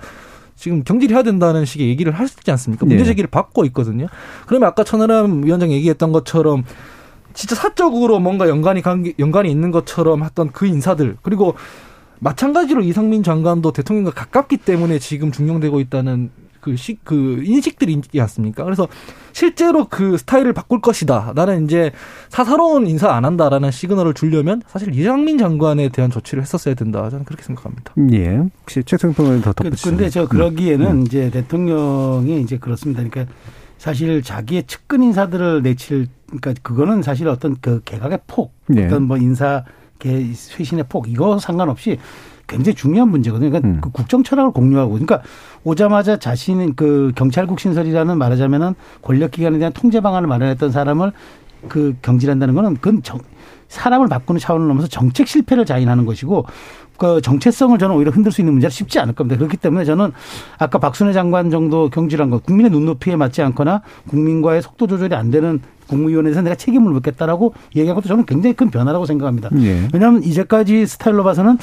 지금 경질해야 된다는 식의 얘기를 하셨지 않습니까? 문제 예. 제기를 받고 있거든요. 그러면 아까 천하람 위원장 얘기했던 것처럼 진짜 사적으로 뭔가 연관이 관계, 연관이 있는 것처럼 했던 그 인사들 그리고 마찬가지로 이상민 장관도 대통령과 가깝기 때문에 지금 중용되고 있다는 그, 시, 그 인식들이 있지 않습니까? 그래서 실제로 그 스타일을 바꿀 것이다. 나는 이제 사사로운 인사 안 한다라는 시그널을 주려면 사실 이상민 장관에 대한 조치를 했었어야 된다. 저는 그렇게 생각합니다. 예. 혹시 최승 평론가님 더 그- 덧붙이시죠? 근데 저 그러기에는 이제 대통령이 이제 그렇습니다. 그러니까 사실 자기의 측근 인사들을 내칠 그러니까 그거는 사실 어떤 그 개각의 폭, 네. 어떤 뭐 인사 개 쇄신의 폭 이거 상관없이 굉장히 중요한 문제거든요. 그러니까 음. 그 국정 철학을 공유하고 그러니까 오자마자 자신은 그 경찰국 신설이라는 말하자면은 권력 기관에 대한 통제 방안을 마련했던 사람을 그 경질한다는 거는 그건 정, 사람을 바꾸는 차원을 넘어서 정책 실패를 자인하는 것이고 그 정체성을 저는 오히려 흔들 수 있는 문제가 쉽지 않을 겁니다. 그렇기 때문에 저는 아까 박순애 장관 정도 경질한 것, 국민의 눈높이에 맞지 않거나 국민과의 속도 조절이 안 되는 국무위원회에서 내가 책임을 묻겠다라고 얘기한 것도 저는 굉장히 큰 변화라고 생각합니다. 예. 왜냐하면 이제까지 스타일로 봐서는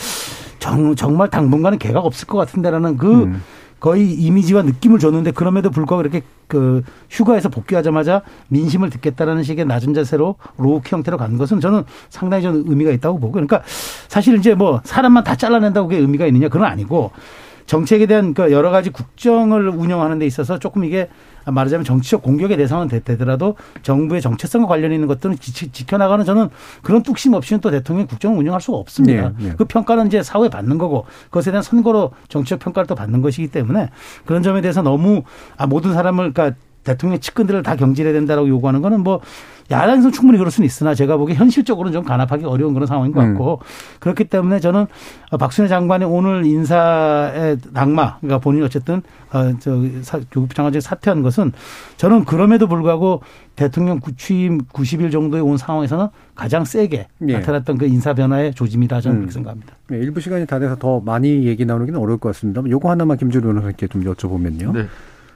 정, 정말 당분간은 개각 없을 것 같은데라는 그 음. 거의 이미지와 느낌을 줬는데 그럼에도 불구하고 이렇게 그 휴가에서 복귀하자마자 민심을 듣겠다라는 식의 낮은 자세로 low-key 형태로 간 것은 저는 상당히 저는 의미가 있다고 보고 그러니까 사실 이제 뭐 사람만 다 잘라낸다고 그게 의미가 있느냐 그건 아니고 정책에 대한 그 여러 가지 국정을 운영하는 데 있어서 조금 이게 말하자면 정치적 공격의 대상은 되- 되더라도 정부의 정체성과 관련 있는 것들은 지, 지켜나가는 저는 그런 뚝심 없이는 또 대통령이 국정을 운영할 수가 없습니다. 예, 예. 그 평가는 이제 사후에 받는 거고 그것에 대한 선거로 정치적 평가를 또 받는 것이기 때문에 그런 점에 대해서 너무 아 모든 사람을 그러니까 대통령 측근들을 다 경질해야 된다라고 요구하는 거는 뭐 야당에서 충분히 그럴 수는 있으나 제가 보기에 현실적으로는 좀 간합하기 어려운 그런 상황인 것 같고 음. 그렇기 때문에 저는 박순애 장관의 오늘 인사의 낙마 그러니까 본인이 어쨌든 어저 교육 장관직 사퇴한 것은 저는 그럼에도 불구하고 대통령 취임 90일 정도에 온 상황에서는 가장 세게 예. 나타났던 그 인사 변화의 조짐이다 저는 음. 그렇게 생각합니다. 네, 일부 시간이 다 돼서 더 많이 얘기 나누기는 어려울 것 같습니다. 요거 하나만 김주리 변호사님께 좀 여쭤보면요. 네.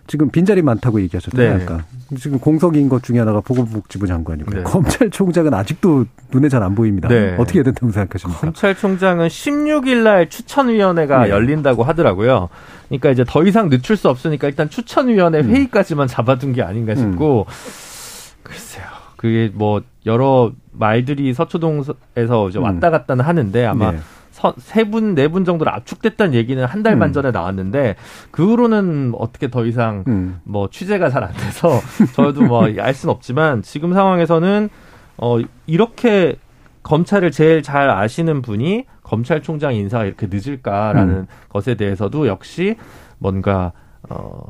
지금 빈자리 많다고 얘기하셨잖아요. 네. 아까. 지금 공석인 것 중에 하나가 보건복지부 장관이고 네. 검찰총장은 아직도 눈에 잘 안 보입니다. 네. 어떻게 해야 된다고 생각하십니까? 검찰총장은 16일 날 추천위원회가 네. 열린다고 하더라고요. 그러니까 이제 더 이상 늦출 수 없으니까 일단 추천위원회 음. 회의까지만 잡아둔 게 아닌가 싶고 음. 글쎄요. 그게 뭐 여러 말들이 서초동에서 이제 음. 왔다 갔다는 하는데 아마 네. 세 분, 네 분 정도로 압축됐다는 얘기는 한 달반 음. 전에 나왔는데 그 후로는 어떻게 더 이상 음. 뭐 취재가 잘 안 돼서 저도 뭐 알 수는 없지만 지금 상황에서는 어 이렇게 검찰을 제일 잘 아시는 분이 검찰총장 인사가 이렇게 늦을까라는 음. 것에 대해서도 역시 뭔가 어,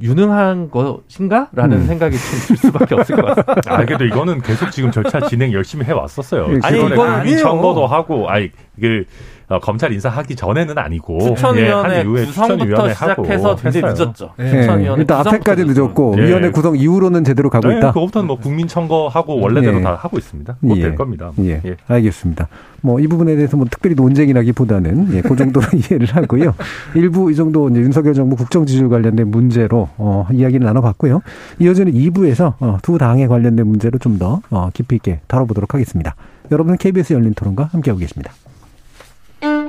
유능한 것인가 라는 음. 생각이 좀 들 수밖에 없을 것 같습니다. 아, 그래도 이거는 계속 지금 절차 진행 열심히 해 왔었어요. 아니, 이거는 민청거도 하고, 아니, 그, 어, 검찰 인사하기 전에는 아니고 추천위원회 예, 구성부터 시작해서 굉장히 늦었죠. 네. 추천위원회 일단 앞에까지 늦었고 네. 위원회 구성 이후로는 제대로 가고 네, 있다. 그것부터는 뭐 국민 청거하고 원래대로 예. 다 하고 있습니다. 예. 겁니다. 예. 예. 알겠습니다. 뭐 이 부분에 대해서 뭐 특별히 논쟁이라기보다는 예, 그 정도로 이해를 하고요. 일부 이 정도 이제 윤석열 정부 국정 지지율 관련된 문제로 어, 이야기를 나눠봤고요. 이어지는 2부에서 어, 두 당에 관련된 문제로 좀더 어, 깊이 있게 다뤄보도록 하겠습니다. 여러분은 KBS 열린 토론과 함께하고 계십니다.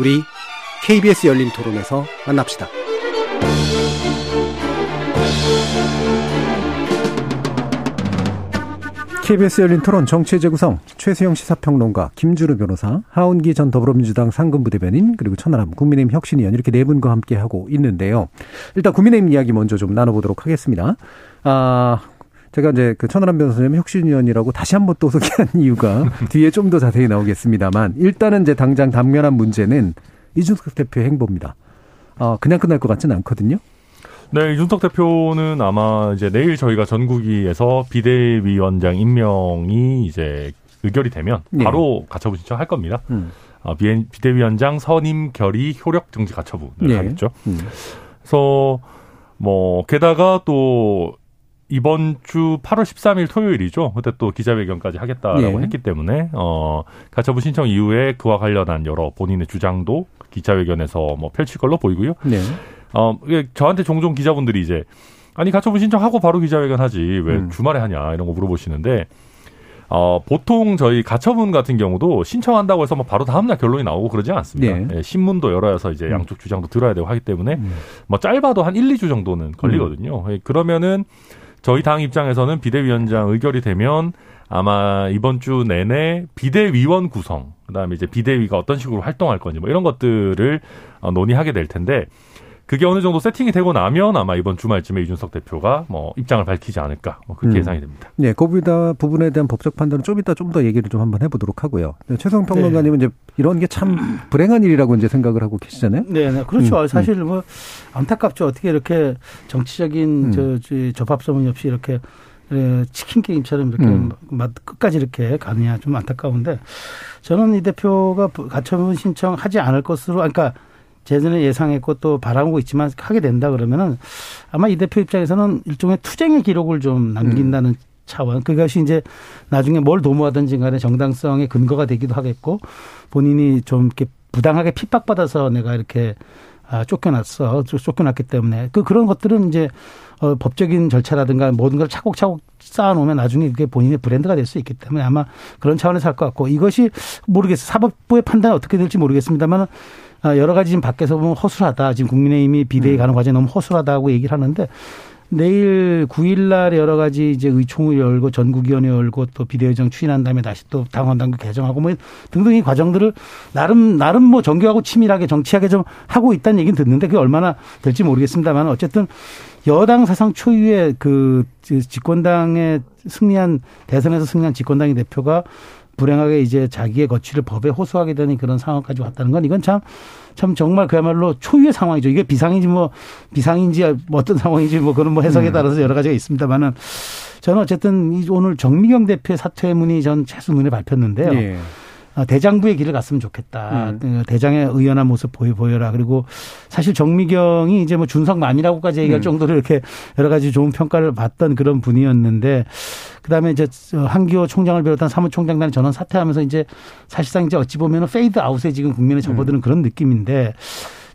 우리 KBS 열린 토론에서 만납시다. KBS 열린 토론 정치의 재구성 최수영 시사평론가 김주루 변호사 하운기 전 더불어민주당 상근부대변인 그리고 천하람 국민의힘 혁신위원 이렇게 네 분과 함께 하고 있는데요. 일단 국민의힘 이야기 먼저 좀 나눠보도록 하겠습니다. 아 제가 이제 그 천하람 변호사님 혁신위원이라고 다시 한번 또 소개한 이유가 뒤에 좀 더 자세히 나오겠습니다만 일단은 이제 당장 당면한 문제는 이준석 대표의 행보입니다. 아 그냥 끝날 것 같지는 않거든요. 네, 이준석 대표는 아마 이제 내일 저희가 전국위에서 비대위원장 임명이 이제 의결이 되면 네. 바로 네. 가처분 신청할 겁니다. 음. 어, 비대위원장 선임 결의 효력 정지 가처분을 네. 하겠죠. 음. 그래서 뭐 게다가 또 이번 주 8월 13일 토요일이죠. 그때 또 기자회견까지 하겠다라고 네. 했기 때문에 어 가처분 신청 이후에 그와 관련한 여러 본인의 주장도 기자회견에서 뭐 펼칠 걸로 보이고요. 네. 어, 저한테 종종 기자분들이 이제 아니 가처분 신청하고 바로 기자회견 하지 왜 음. 주말에 하냐 이런 거 물어보시는데 어, 보통 저희 가처분 같은 경우도 신청한다고 해서 뭐 바로 다음날 결론이 나오고 그러지 않습니다. 네. 예, 신문도 열어서 이제 음. 양쪽 주장도 들어야 되고 하기 때문에 음. 뭐 짧아도 한 1, 2주 정도는 걸리거든요. 음. 그러면은 저희 당 입장에서는 비대위원장 의결이 되면 아마 이번 주 내내 비대위원 구성, 그다음에 이제 비대위가 어떤 식으로 활동할 건지 뭐 이런 것들을 어, 논의하게 될 텐데 그게 어느 정도 세팅이 되고 나면 아마 이번 주말쯤에 이준석 대표가 뭐 입장을 밝히지 않을까 뭐 그렇게 음. 예상이 됩니다. 네, 그 부분에 대한 법적 판단은 좀 이따 좀 더 얘기를 좀 한번 해보도록 하고요. 네, 최성 평론가님은 네. 이제 이런 게 참 불행한 일이라고 이제 생각을 하고 계시잖아요. 네, 네 그렇죠. 음, 사실 뭐 안타깝죠. 어떻게 이렇게 정치적인 음. 저, 저 접합성이 없이 이렇게 예, 치킨 게임처럼 이렇게 음. 끝까지 이렇게 가느냐 좀 안타까운데 저는 이 대표가 가처분 신청하지 않을 것으로 그러니까 재전에 예상했고 또 바라고 있지만 하게 된다 그러면은 아마 이 대표 입장에서는 일종의 투쟁의 기록을 좀 남긴다는 음. 차원 그것이 이제 나중에 뭘 도모하든지 간에 정당성의 근거가 되기도 하겠고 본인이 좀 이렇게 부당하게 핍박받아서 내가 이렇게 아, 쫓겨났어. 쫓겨났기 때문에. 그, 그런 것들은 이제, 어, 법적인 절차라든가 모든 걸 차곡차곡 쌓아놓으면 나중에 그게 본인의 브랜드가 될 수 있기 때문에 아마 그런 차원에서 할 것 같고 이것이 모르겠어요. 사법부의 판단이 어떻게 될지 모르겠습니다만 아, 여러 가지 지금 밖에서 보면 허술하다. 지금 국민의힘이 비대위 음. 가는 과정이 너무 허술하다고 얘기를 하는데 내일 9일 날 여러 가지 이제 의총을 열고 전국위원회 열고 또 비대위원장 추인한 다음에 다시 또 당원 당규 개정하고 뭐 등등 이 과정들을 나름 나름 뭐 정교하고 치밀하게 정치하게 좀 하고 있다는 얘기는 듣는데 그게 얼마나 될지 모르겠습니다만 어쨌든 여당 사상 초유의 그 집권당의 승리한 대선에서 승리한 집권당의 대표가 불행하게 이제 자기의 거취를 법에 호소하게 되는 그런 상황까지 왔다는 건 이건 참, 참 정말 그야말로 초유의 상황이죠. 이게 비상인지 뭐 비상인지 뭐 어떤 상황인지 뭐 그런 뭐 해석에 음. 따라서 여러 가지가 있습니다만은 저는 어쨌든 오늘 정미경 대표의 사퇴문이 전 최소 눈에 밟혔는데요. 예. 어, 대장부의 길을 갔으면 좋겠다. 음. 그 대장의 의연한 모습 보여 보여라. 그리고 사실 정미경이 이제 뭐 준석맘이라고까지 얘기할 음. 정도로 이렇게 여러 가지 좋은 평가를 받던 그런 분이었는데 그다음에 이제 한기호 총장을 비롯한 사무총장단이 전원 사퇴하면서 이제 사실상 이제 어찌 보면은 페이드 아웃에 지금 국면에 접어드는 음. 그런 느낌인데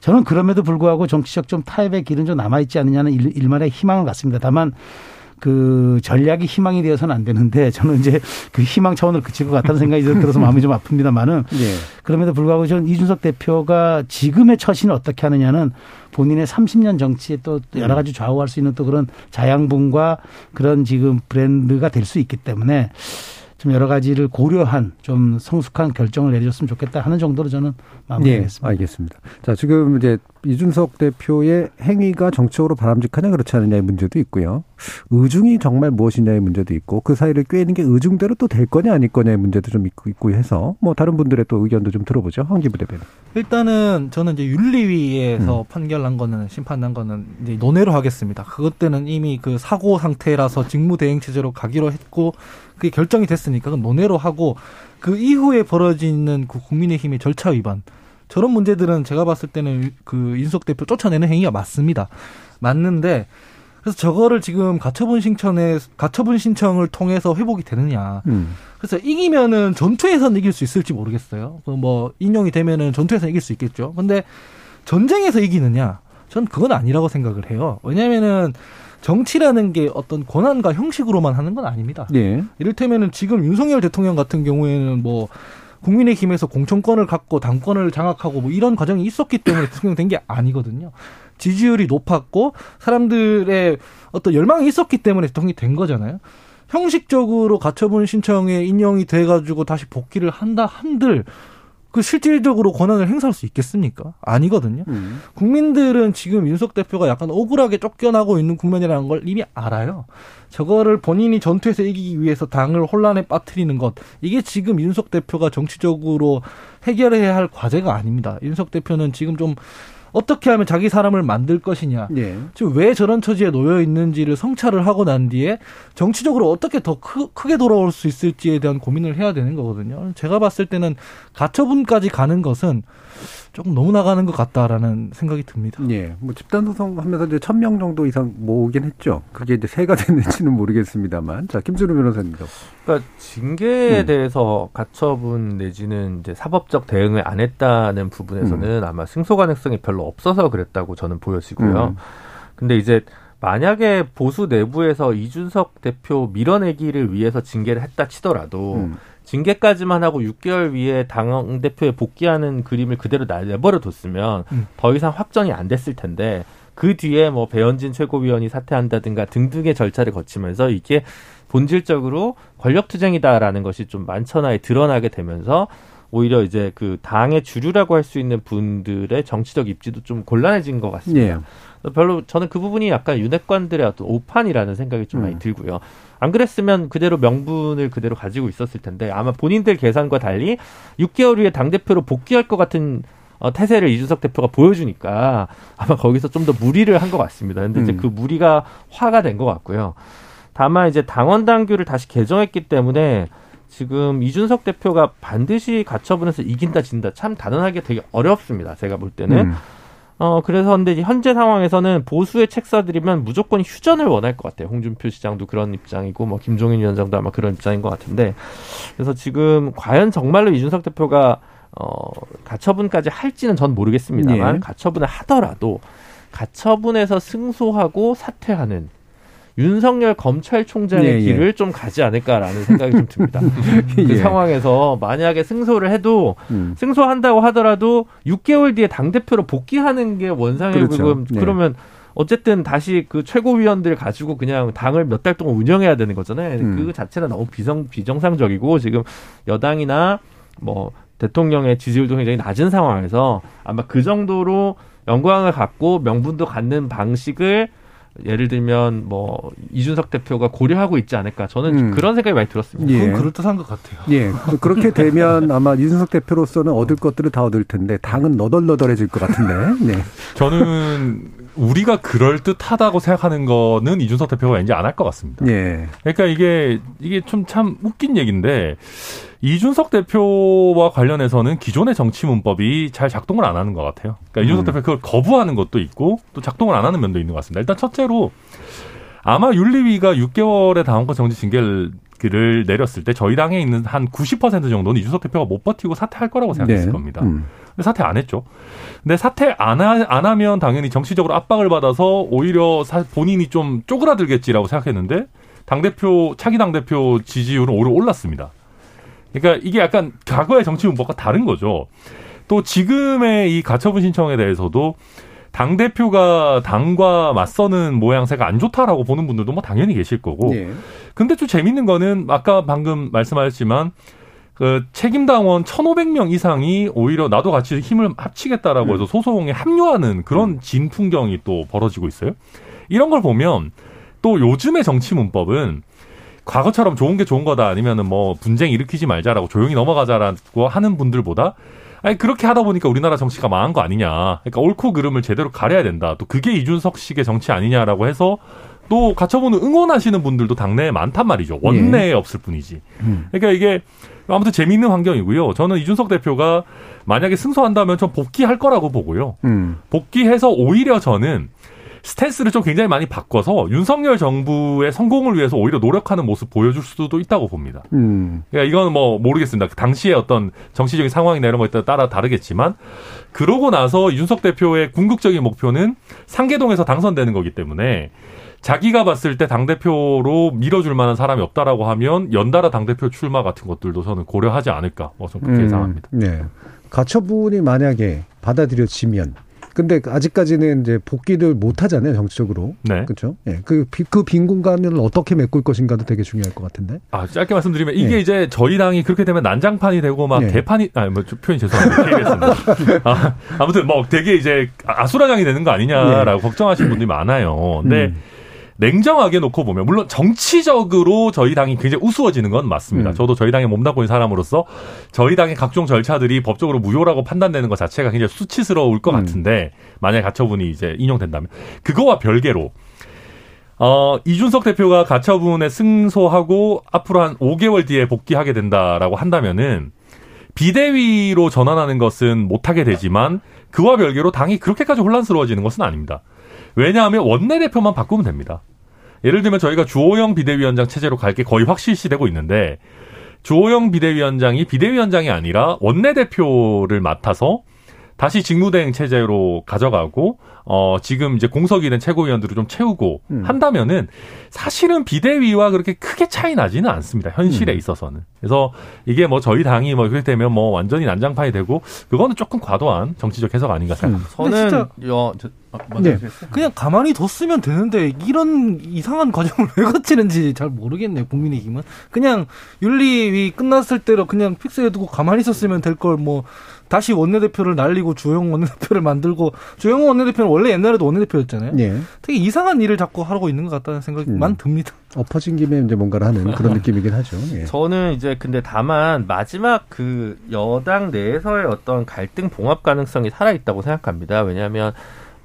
저는 그럼에도 불구하고 정치적 좀 타협의 길은 좀 남아 있지 않느냐는 일말의 희망을 갖습니다. 다만 그 전략이 희망이 되어서는 안 되는데 저는 이제 그 희망 차원을 그칠 것 같다는 생각이 들어서 마음이 좀 아픕니다만은 네. 그럼에도 불구하고 저는 이준석 대표가 지금의 처신을 어떻게 하느냐는 본인의 30년 정치에 또 여러 가지 좌우할 수 있는 또 그런 자양분과 그런 지금 브랜드가 될 수 있기 때문에 좀 여러 가지를 고려한 좀 성숙한 결정을 내려줬으면 좋겠다 하는 정도로 저는 마무리하겠습니다. 네, 알겠습니다. 자, 지금 이제 이준석 대표의 행위가 정치적으로 바람직하냐 그렇지 않느냐의 문제도 있고요. 의중이 정말 무엇이냐의 문제도 있고 그 사이를 꿰는 게 의중대로 또 될 거냐 아닐 거냐의 문제도 좀 있고, 있고 해서 뭐 다른 분들의 또 의견도 좀 들어보죠. 황기부 대표는. 일단은 저는 이제 윤리위에서 음. 판결난 거는 심판난 거는 이제 논외로 하겠습니다. 그것 때는 이미 그 사고 상태라서 직무대행 체제로 가기로 했고 그게 결정이 됐으니까 그건 논외로 하고 그 이후에 벌어지는 그 국민의힘의 절차 위반 저런 문제들은 제가 봤을 때는 그 인석 대표 쫓아내는 행위가 맞습니다. 맞는데 그래서 저거를 지금 가처분 신청에 가처분 신청을 통해서 회복이 되느냐. 음. 그래서 이기면은 전투에서는 이길 수 있을지 모르겠어요. 그뭐 인용이 되면은 전투에서 이길 수 있겠죠. 근데 전쟁에서 이기느냐? 전 그건 아니라고 생각을 해요. 왜냐면은 정치라는 게 어떤 권한과 형식으로만 하는 건 아닙니다. 네. 이를테면은 지금 윤석열 대통령 같은 경우에는 뭐 국민의힘에서 공천권을 갖고 당권을 장악하고 뭐 이런 과정이 있었기 때문에 대통령 된 게 아니거든요. 지지율이 높았고 사람들의 어떤 열망이 있었기 때문에 대통령이 된 거잖아요. 형식적으로 가처분 신청에 인용이 돼가지고 다시 복귀를 한다 한들 그 실질적으로 권한을 행사할 수 있겠습니까? 아니거든요. 음. 국민들은 지금 윤석 대표가 약간 억울하게 쫓겨나고 있는 국면이라는 걸 이미 알아요. 저거를 본인이 전투에서 이기기 위해서 당을 혼란에 빠뜨리는 것 이게 지금 윤석 대표가 정치적으로 해결해야 할 과제가 아닙니다. 윤석 대표는 지금 좀 어떻게 하면 자기 사람을 만들 것이냐. 네. 지금 왜 저런 처지에 놓여 있는지를 성찰을 하고 난 뒤에 정치적으로 어떻게 더 크, 크게 돌아올 수 있을지에 대한 고민을 해야 되는 거거든요. 제가 봤을 때는 가처분까지 가는 것은 조금 너무 나가는 것 같다라는 생각이 듭니다. 예. 뭐 집단 소송 하면서 이제 천 명 정도 이상 모으긴 했죠. 그게 이제 세가 됐는지는 모르겠습니다만. 자, 김준우 변호사님도. 그러니까 징계에 음. 대해서 가처분 내지는 이제 사법적 대응을 안 했다는 부분에서는 음. 아마 승소 가능성이 별로 없어서 그랬다고 저는 보여지고요. 음. 근데 이제 만약에 보수 내부에서 이준석 대표 밀어내기를 위해서 징계를 했다 치더라도 음. 징계까지만 하고 6개월 위에 당 대표에 복귀하는 그림을 그대로 내버려 뒀으면 음. 더 이상 확정이 안 됐을 텐데 그 뒤에 뭐 배현진 최고위원이 사퇴한다든가 등등의 절차를 거치면서 이게 본질적으로 권력투쟁이다라는 것이 좀 만천하에 드러나게 되면서 오히려 이제 그 당의 주류라고 할 수 있는 분들의 정치적 입지도 좀 곤란해진 것 같습니다. 예. 별로 저는 그 부분이 약간 윤핵관들의 어떤 오판이라는 생각이 좀 음. 많이 들고요. 안 그랬으면 그대로 명분을 그대로 가지고 있었을 텐데 아마 본인들 계산과 달리 6개월 후에 당 대표로 복귀할 것 같은 어, 태세를 이준석 대표가 보여주니까 아마 거기서 좀 더 무리를 한 것 같습니다. 근데 음. 이제 그 무리가 화가 된 것 같고요. 다만 이제 당원 당규를 다시 개정했기 때문에 지금 이준석 대표가 반드시 가처분해서 이긴다 진다 참 단언하기 되게 어렵습니다. 제가 볼 때는. 음. 어, 그래서 근데 현재 상황에서는 보수의 책사들이면 무조건 휴전을 원할 것 같아요. 홍준표 시장도 그런 입장이고, 뭐, 김종인 위원장도 아마 그런 입장인 것 같은데. 그래서 지금 과연 정말로 이준석 대표가, 어, 가처분까지 할지는 전 모르겠습니다만, 예. 가처분을 하더라도, 가처분에서 승소하고 사퇴하는 윤석열 검찰총장의 예, 예. 길을 좀 가지 않을까라는 생각이 좀 듭니다. 그 예. 상황에서 만약에 승소를 해도 음. 승소한다고 하더라도 6개월 뒤에 당 대표로 복귀하는 게 원상의 그렇죠. 네. 그러면 어쨌든 다시 그 최고위원들 가지고 그냥 당을 몇 달 동안 운영해야 되는 거잖아요. 음. 그 자체는 너무 비정 비정상적이고 지금 여당이나 뭐 대통령의 지지율도 굉장히 낮은 상황에서 아마 그 정도로 영광을 갖고 명분도 갖는 방식을 예를 들면 뭐 이준석 대표가 고려하고 있지 않을까 저는 음. 그런 생각이 많이 들었습니다. 예. 그건 그럴듯한 것 같아요. 예. 그- 그렇게 되면 아마 이준석 대표로서는 얻을 것들을 다 얻을 텐데 당은 너덜너덜해질 것 같은데. 네. 저는 우리가 그럴 듯하다고 생각하는 거는 이준석 대표가 왠지 안 할 것 같습니다. 예. 그러니까 이게 이게 좀 참 웃긴 얘기인데 이준석 대표와 관련해서는 기존의 정치 문법이 잘 작동을 안 하는 것 같아요. 그러니까 이준석 음. 대표 그걸 거부하는 것도 있고 또 작동을 안 하는 면도 있는 것 같습니다. 일단 첫째로 아마 윤리위가 6개월의 다음권 정지 징계를 내렸을 때 저희 당에 있는 한 90% 정도는 이준석 대표가 못 버티고 사퇴할 거라고 생각했을 겁니다. 음. 근데 사퇴 안 했죠. 근데 사퇴 안, 하, 안 하면 당연히 정치적으로 압박을 받아서 오히려 사- 본인이 좀 쪼그라들겠지라고 생각했는데 당대표, 차기 당대표 지지율은 오히려 올랐습니다. 그러니까 이게 약간 과거의 정치 문법과 다른 거죠. 또 지금의 이 가처분 신청에 대해서도 당 대표가 당과 맞서는 모양새가 안 좋다라고 보는 분들도 뭐 당연히 계실 거고. 예. 근데 좀 재밌는 거는 아까 방금 말씀하셨지만 그 책임 당원 1,500명 이상이 오히려 나도 같이 힘을 합치겠다라고 해서 소송에 합류하는 그런 진 풍경이 또 벌어지고 있어요. 이런 걸 보면 또 요즘의 정치 문법은 과거처럼 좋은 게 좋은 거다 아니면은 뭐 분쟁 일으키지 말자라고 조용히 넘어가자라고 하는 분들보다 아니 그렇게 하다 보니까 우리나라 정치가 망한 거 아니냐. 그러니까 옳고 그름을 제대로 가려야 된다. 또 그게 이준석식의 정치 아니냐라고 해서 또 가처분을 응원하시는 분들도 당내에 많단 말이죠. 원내에 없을 뿐이지. 음. 그러니까 이게 아무튼 재미있는 환경이고요. 저는 이준석 대표가 만약에 승소한다면 전 복귀할 거라고 보고요. 음. 복귀해서 오히려 저는 스탠스를 좀 굉장히 많이 바꿔서 윤석열 정부의 성공을 위해서 오히려 노력하는 모습 보여줄 수도 있다고 봅니다. 음. 그러니까 이건 뭐 모르겠습니다. 당시의 어떤 정치적인 상황이나 이런 거에 따라 다르겠지만 그러고 나서 이준석 대표의 궁극적인 목표는 상계동에서 당선되는 거기 때문에 자기가 봤을 때 당대표로 밀어줄 만한 사람이 없다라고 하면 연달아 당대표 출마 같은 것들도 저는 고려하지 않을까. 뭐 저는 그렇게 예상합니다. 음, 네. 가처분이 만약에 받아들여지면 근데 아직까지는 이제 복귀를 못 하잖아요, 정치적으로. 네. 그렇죠? 예. 그, 비- 그빈 공간을 어떻게 메꿀 것인가도 되게 중요할 것 같은데. 아, 짧게 말씀드리면 이게 네. 이제 저희 당이 그렇게 되면 난장판이 되고 막 네. 개판이 아니 뭐 저- 표현 죄송합니다. 아, 아무튼 뭐 되게 이제 아수라장이 되는 거 아니냐라고 걱정하시는 분들이 많아요. 근데 음. 냉정하게 놓고 보면 물론 정치적으로 저희 당이 굉장히 우스워지는 건 맞습니다. 음. 저도 저희 당에 몸담고 있는 사람으로서 저희 당의 각종 절차들이 법적으로 무효라고 판단되는 것 자체가 굉장히 수치스러울 것 음. 같은데 만약에 가처분이 이제 인용된다면 그거와 별개로 어, 이준석 대표가 가처분에 승소하고 앞으로 한 5개월 뒤에 복귀하게 된다라고 한다면은 비대위로 전환하는 것은 못하게 되지만 그와 별개로 당이 그렇게까지 혼란스러워지는 것은 아닙니다. 왜냐하면 원내대표만 바꾸면 됩니다. 예를 들면 저희가 주호영 비대위원장 체제로 갈 게 거의 확실시되고 있는데 주호영 비대위원장이 비대위원장이 아니라 원내대표를 맡아서 다시 직무대행 체제로 가져가고 어 지금 이제 공석이 된 최고위원들을 좀 채우고 음. 한다면은 사실은 비대위와 그렇게 크게 차이 나지는 않습니다. 현실에 음. 있어서는. 그래서 이게 뭐 저희 당이 뭐 그렇게 되면 뭐 완전히 난장판이 되고 그거는 조금 과도한 정치적 해석 아닌가 생각합니다. 근데 저는 진짜- 여, 저, 아, 먼저 네. 그냥 가만히 뒀으면 되는데 이런 이상한 과정을 왜 거치는지 잘 모르겠네요. 국민의힘은 그냥 윤리위 끝났을 때로 그냥 픽스해두고 가만히 있었으면 될 걸 뭐 다시 원내대표를 날리고 주영 원내대표를 만들고 주영 원내대표는 원래 옛날에도 원내대표였잖아요. 예. 되게 이상한 일을 자꾸 하고 있는 것 같다는 생각만 음. 듭니다. 엎어진 김에 이제 뭔가를 하는 그런 느낌이긴 하죠. 예. 저는 이제 근데 다만 마지막 그 여당 내에서의 어떤 갈등 봉합 가능성이 살아 있다고 생각합니다. 왜냐하면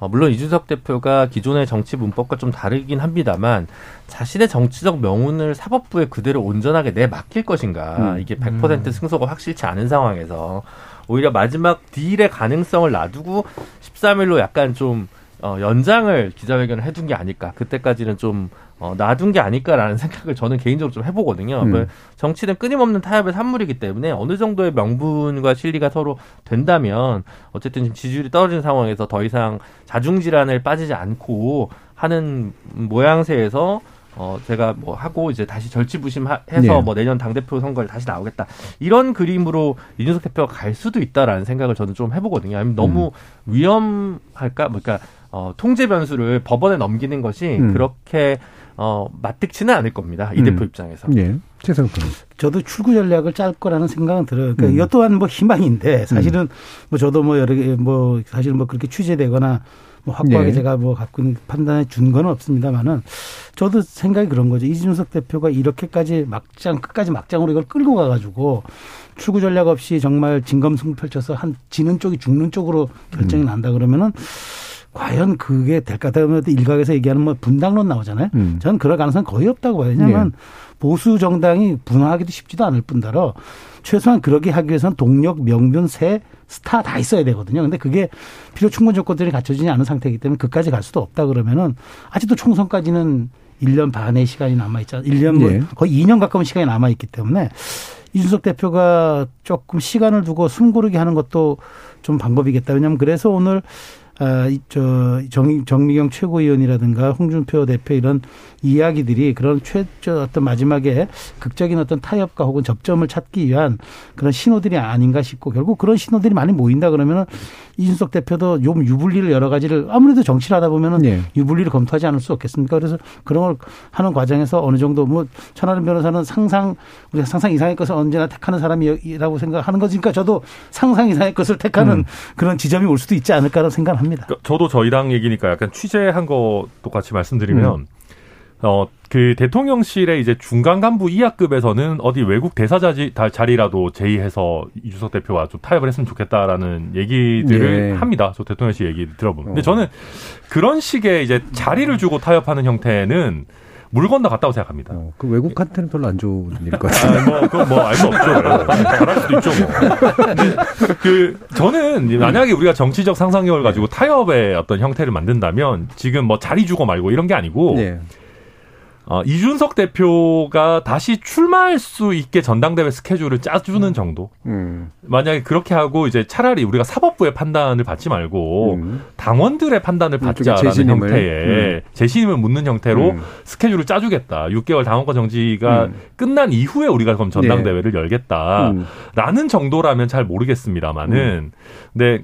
어, 물론 이준석 대표가 기존의 정치 문법과 좀 다르긴 합니다만 자신의 정치적 명운을 사법부에 그대로 온전하게 내 맡길 것인가 음. 이게 100% 승소가 확실치 않은 상황에서 오히려 마지막 딜의 가능성을 놔두고 13일로 약간 좀 어, 연장을 기자회견을 해둔 게 아닐까. 그때까지는 좀 어, 놔둔 게 아닐까라는 생각을 저는 개인적으로 좀 해보거든요. 음. 뭐 정치는 끊임없는 타협의 산물이기 때문에 어느 정도의 명분과 실리가 서로 된다면 어쨌든 지금 지지율이 떨어진 상황에서 더 이상 자중질환을 빠지지 않고 하는 모양새에서 어 제가 뭐 하고 이제 다시 절치부심해서 네. 뭐 내년 당 대표 선거에 다시 나오겠다 이런 그림으로 이준석 대표가 갈 수도 있다라는 생각을 저는 좀 해보거든요. 아니면 너무 위험할까? 뭐 그러니까 어, 통제 변수를 법원에 넘기는 것이 음. 그렇게 어, 맞득치는 않을 겁니다. 이 음. 대표 입장에서. 예. 저도 출구 전략을 짤 거라는 생각은 들어요. 그러니까 음. 이것 또한 뭐 희망인데 사실은 뭐 저도 뭐 여러 개 뭐 사실 뭐 그렇게 취재되거나 뭐 확고하게 네. 제가 뭐 갖고 있는 판단에 준 건 없습니다만은 저도 생각이 그런 거죠. 이준석 대표가 이렇게까지 막장 끝까지 막장으로 이걸 끌고 가가지고 출구 전략 없이 정말 진검승부 펼쳐서 한 지는 쪽이 죽는 쪽으로 결정이 난다 그러면은 과연 그게 될까? 다음에 일각에서 얘기하는 뭐 분당론 나오잖아요. 음. 저는 그럴 가능성은 거의 없다고 봐요. 왜냐하면 보수 정당이 분화하기도 쉽지도 않을 뿐더러 최소한 그러게 하기 위해서는 동력, 명분, 새, 스타 다 있어야 되거든요. 근데 그게 필요 충분 조건들이 갖춰지지 않은 상태이기 때문에 그까지 갈 수도 없다 그러면은 아직도 총선까지는 1년 반의 시간이 남아있잖아요. 1년 뭐 예. 거의 2년 가까운 시간이 남아있기 때문에 이준석 대표가 조금 시간을 두고 숨 고르게 하는 것도 좀 방법이겠다. 왜냐하면 그래서 오늘 아, 이, 저, 정, 정미경 최고위원이라든가 홍준표 대표 이런 이야기들이 그런 최, 저 어떤 마지막에 극적인 어떤 타협과 혹은 접점을 찾기 위한 그런 신호들이 아닌가 싶고 결국 그런 신호들이 많이 모인다 그러면은 이준석 대표도 좀 유불리를 여러 가지를 아무래도 정치를 하다 보면은 예. 유불리를 검토하지 않을 수 없겠습니까? 그래서 그런 걸 하는 과정에서 어느 정도 뭐 천하람 변호사는 상상 우리가 상상 이상의 것을 언제나 택하는 사람이라고 생각하는 거니까 저도 상상 이상의 것을 택하는 그런 지점이 올 수도 있지 않을까라는 생각을 합니다. 그러니까 저도 저희랑 얘기니까 약간 취재한 것도 같이 말씀드리면 어그 대통령실의 이제 중간 간부 이하급에서는 어디 외국 대사 자리, 다- 자리라도 제의해서 이준석 대표와 좀 타협을 했으면 좋겠다라는 얘기들을 예. 합니다. 저 대통령실 얘기 들어보면. 근데 어. 저는 그런 식의 이제 자리를 주고 타협하는 형태는 물 건너 갔다고 생각합니다. 어, 그 외국한테는 별로 안 좋은 일일 것 같아요. 아, 뭐, 그건 뭐, 알 수 없죠. 잘할 수도 있죠, 뭐. 근데 그, 저는 만약에 우리가 정치적 상상력을 가지고 타협의 어떤 형태를 만든다면 지금 뭐 자리 주고 말고 이런 게 아니고, 예. 어, 이준석 대표가 다시 출마할 수 있게 전당대회 스케줄을 짜주는 정도? 음. 만약에 그렇게 하고 이제 차라리 우리가 사법부의 판단을 받지 말고 음. 당원들의 판단을 일종의 받자라는 재신임을. 형태의 재신임을 묻는 형태로 음. 스케줄을 짜주겠다. 6개월 당원권 정지가 음. 끝난 이후에 우리가 그럼 전당대회를 열겠다라는 음. 정도라면 잘 모르겠습니다만은 근데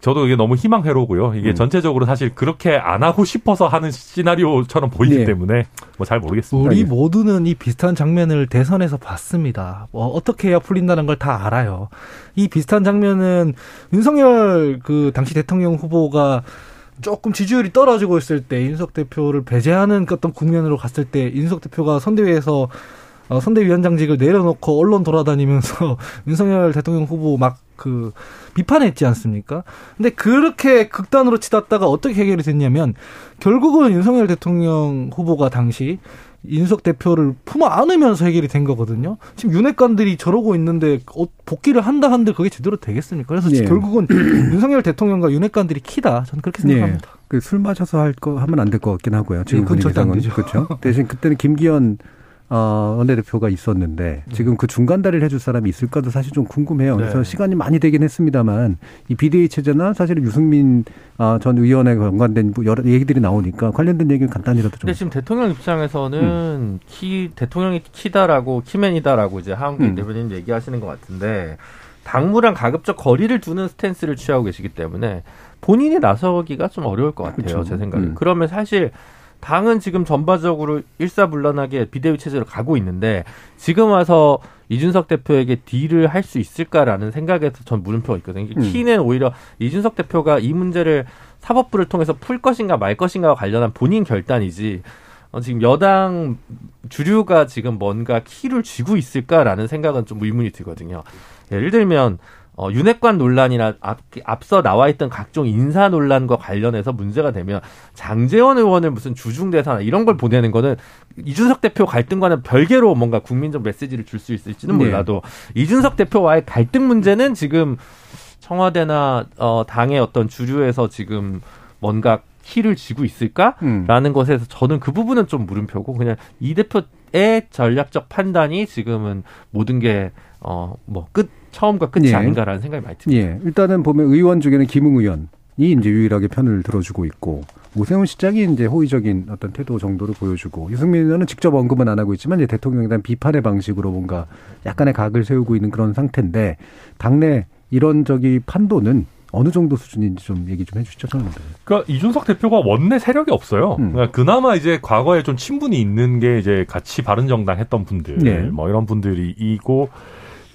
저도 이게 너무 희망회로고요. 이게 음. 전체적으로 사실 그렇게 안 하고 싶어서 하는 시나리오처럼 보이기 예. 때문에 뭐 잘 모르겠습니다. 우리 예. 모두는 이 비슷한 장면을 대선에서 봤습니다. 뭐 어떻게 해야 풀린다는 걸 다 알아요. 이 비슷한 장면은 윤석열 그 당시 대통령 후보가 조금 지지율이 떨어지고 있을 때 윤석 대표를 배제하는 그 어떤 국면으로 갔을 때 윤석 대표가 선대위에서 어, 선대위원장직을 내려놓고 언론 돌아다니면서 윤석열 대통령 후보 막 그 비판했지 않습니까? 근데 그렇게 극단으로 치닫다가 어떻게 해결이 됐냐면 결국은 윤석열 대통령 후보가 당시 윤석 대표를 품어 안으면서 해결이 된 거거든요. 지금 윤핵관들이 저러고 있는데 어, 복귀를 한다 한들 그게 제대로 되겠습니까? 그래서 예. 결국은 윤석열 대통령과 윤핵관들이 키다. 저는 그렇게 생각합니다. 그술 마셔서 할 거 하면 안 될 것 같긴 하고요. 지금 안 분위기 상은 되죠. 그렇죠. 대신 그때는 김기현 어, 원내대표가 있었는데 지금 그 중간 다리를 해줄 사람이 있을까도 사실 좀 궁금해요. 그래서 네. 시간이 많이 되긴 했습니다만 이 비대위 체제나 사실은 유승민 아, 전 의원에 관련된 뭐 여러 얘기들이 나오니까 관련된 얘기는 간단히라도 좀. 근데 지금 대통령 입장에서는 음. 키 대통령이 키다라고 key man이다라고 이제 하헌기 음. 대변인 얘기하시는 것 같은데 당무랑 가급적 거리를 두는 스탠스를 취하고 계시기 때문에 본인이 나서기가 좀 어려울 것 같아요 그렇죠. 제 생각에. 음. 그러면 사실 당은 지금 전반적으로 일사불란하게 비대위 체제로 가고 있는데 지금 와서 이준석 대표에게 딜을 할 수 있을까라는 생각에서 전 물음표가 있거든요. 음. 키는 오히려 이준석 대표가 이 문제를 사법부를 통해서 풀 것인가 말 것인가와 관련한 본인 결단이지 어, 지금 여당 주류가 지금 뭔가 키를 쥐고 있을까라는 생각은 좀 의문이 들거든요. 예를 들면 어, 윤핵관 논란이나 앞, 앞서 나와 있던 각종 인사 논란과 관련해서 문제가 되면 장재원 의원을 무슨 주중대사나 이런 걸 보내는 거는 이준석 대표 갈등과는 별개로 뭔가 국민적 메시지를 줄 수 있을지는 네. 몰라도 이준석 대표와의 갈등 문제는 지금 청와대나 어, 당의 어떤 주류에서 지금 뭔가 키를 쥐고 있을까라는 음. 것에서 저는 그 부분은 좀 물음표고 그냥 이 대표의 전략적 판단이 지금은 모든 게 어 뭐 끝 처음과 끝이 예. 아닌가라는 생각이 많이 듭니다. 예. 일단은 보면 의원 중에는 김웅 의원이 이제 유일하게 편을 들어주고 있고 오세훈 시장이 이제 호의적인 어떤 태도 정도를 보여주고 유승민 의원은 직접 언급은 안 하고 있지만 이제 대통령에 대한 비판의 방식으로 뭔가 약간의 각을 세우고 있는 그런 상태인데 당내 이런 저기 판도는 어느 정도 수준인지 좀 얘기 좀 해주시죠. 저는. 그러니까 이준석 대표가 원내 세력이 없어요. 음. 그러니까 그나마 이제 과거에 좀 친분이 있는 게 이제 같이 바른정당 했던 분들, 네. 뭐 이런 분들이고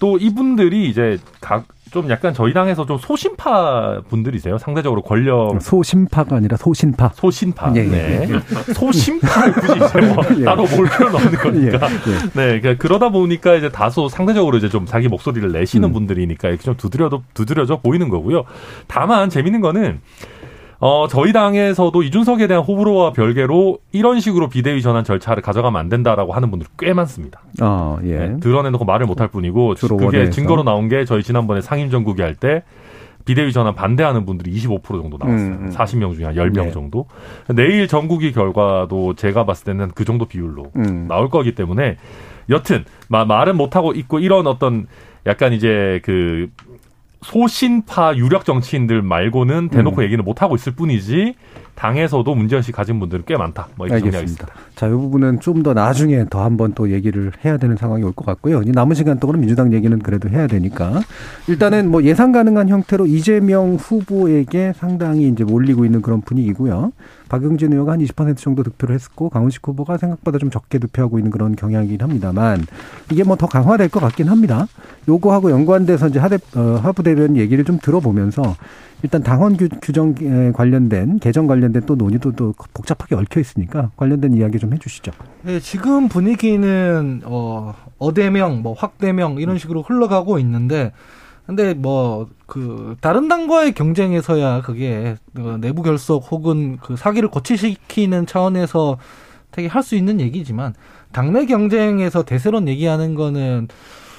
또 이분들이 이제 각 좀 약간 저희 당에서 좀 소신파 분들이세요. 상대적으로 권력 소심파가 아니라 소신파. 소신파. 예, 예, 네. 소신파를 굳이 이제 뭐 예. 따로 볼 필요는 없는 거니까. 예, 예. 네, 그러니까 그러다 보니까 이제 다소 상대적으로 이제 좀 자기 목소리를 내시는 음. 분들이니까 이렇게 좀 두드려도 두드려져 보이는 거고요. 다만 재밌는 거는 어 저희 당에서도 이준석에 대한 호불호와 별개로 이런 식으로 비대위 전환 절차를 가져가면 안 된다라고 하는 분들이 꽤 많습니다. 아, 예. 네, 드러내놓고 말을 못할 뿐이고 그게 원회에서. 증거로 나온 게 저희 지난번에 상임정국이 할 때 비대위 전환 반대하는 분들이 25% 정도 나왔어요. 음, 음. 40명 중에 한 10명 네. 정도. 내일 전국위 결과도 제가 봤을 때는 그 정도 비율로 음. 나올 거기 때문에 여튼 마- 말은 못하고 있고 이런 어떤 약간 이제 그 소신파 유력 정치인들 말고는 대놓고 음. 얘기는 못 하고 있을 뿐이지 당에서도 문제의식 가진 분들은 꽤 많다. 뭐 이렇게 알겠습니다. 자, 이 부분은 좀 더 나중에 더 한번 또 얘기를 해야 되는 상황이 올 것 같고요. 이 남은 시간 동안은 민주당 얘기는 그래도 해야 되니까. 일단은 뭐 예상 가능한 형태로 이재명 후보에게 상당히 이제 몰리고 있는 그런 분위기고요. 박용진 의원가 한 20% 정도 득표를 했었고 강훈식 후보가 생각보다 좀 적게 득표하고 있는 그런 경향이긴 합니다만 이게 뭐 더 강화될 것 같긴 합니다. 요거하고 연관돼서 이제 하대, 어, 하부 대변 얘기를 좀 들어보면서 일단 규, 규정 에 관련된 개정 관련된 또 논의도 또 복잡하게 얽혀 있으니까 관련된 이야기 좀 해주시죠. 네, 지금 분위기는 어 어대명, 뭐 확대명 이런 식으로 흘러가고 있는데 근데 뭐 그 다른 당과의 경쟁에서야 그게 그 내부 결속 혹은 그 사기를 거치시키는 차원에서 되게 할 수 있는 얘기지만 당내 경쟁에서 대세론 얘기하는 거는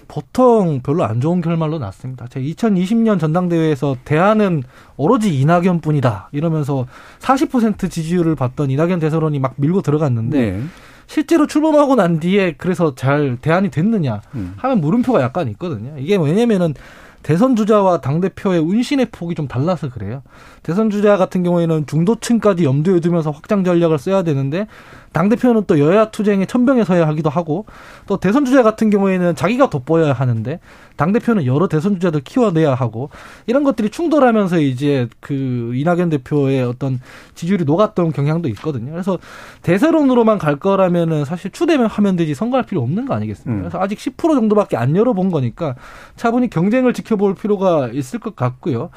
보통 별로 안 좋은 결말로 났습니다. 제가 2020년 전당대회에서 대안은 오로지 이낙연뿐이다 이러면서 40% 지지율을 받던 이낙연 대세론이 막 밀고 들어갔는데 네. 실제로 출범하고 난 뒤에 그래서 잘 대안이 됐느냐 음. 하면 물음표가 약간 있거든요. 이게 왜냐면은 대선 주자와 당 대표의 운신의 폭이 좀 달라서 그래요. 대선 주자 같은 경우에는 중도층까지 염두에 두면서 확장 전략을 써야 되는데 당 대표는 또 여야 투쟁에 천병에 서야 하기도 하고 또 대선 주자 같은 경우에는 자기가 돋보여야 하는데 당 대표는 여러 대선 주자들 키워내야 하고 이런 것들이 충돌하면서 이제 그 이낙연 대표의 어떤 지지율이 녹았던 경향도 있거든요. 그래서 대세론으로만 갈 거라면은 사실 추대면 하면 되지 선거할 필요 없는 거 아니겠습니까? 음. 그래서 아직 10% 정도밖에 안 열어본 거니까 차분히 경쟁을 지켜볼 필요가 있을 것 같고요.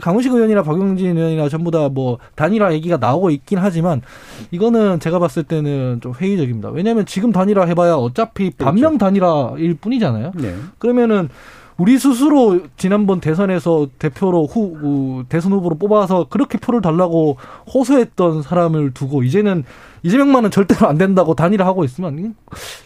강훈식 의원이나 박용진 의원이나 전부 다 뭐 단일화 얘기가 나오고 있긴 하지만 이거는 제가 봤을 때는 좀 회의적입니다. 왜냐하면 지금 단일화 해봐야 어차피 반명 단일화일 뿐이잖아요. 네. 그러면은 우리 스스로 지난번 대선에서 대표로 후 우, 대선 후보로 뽑아서 그렇게 표를 달라고 호소했던 사람을 두고 이제는 이재명만은 절대로 안 된다고 단일화 하고 있으면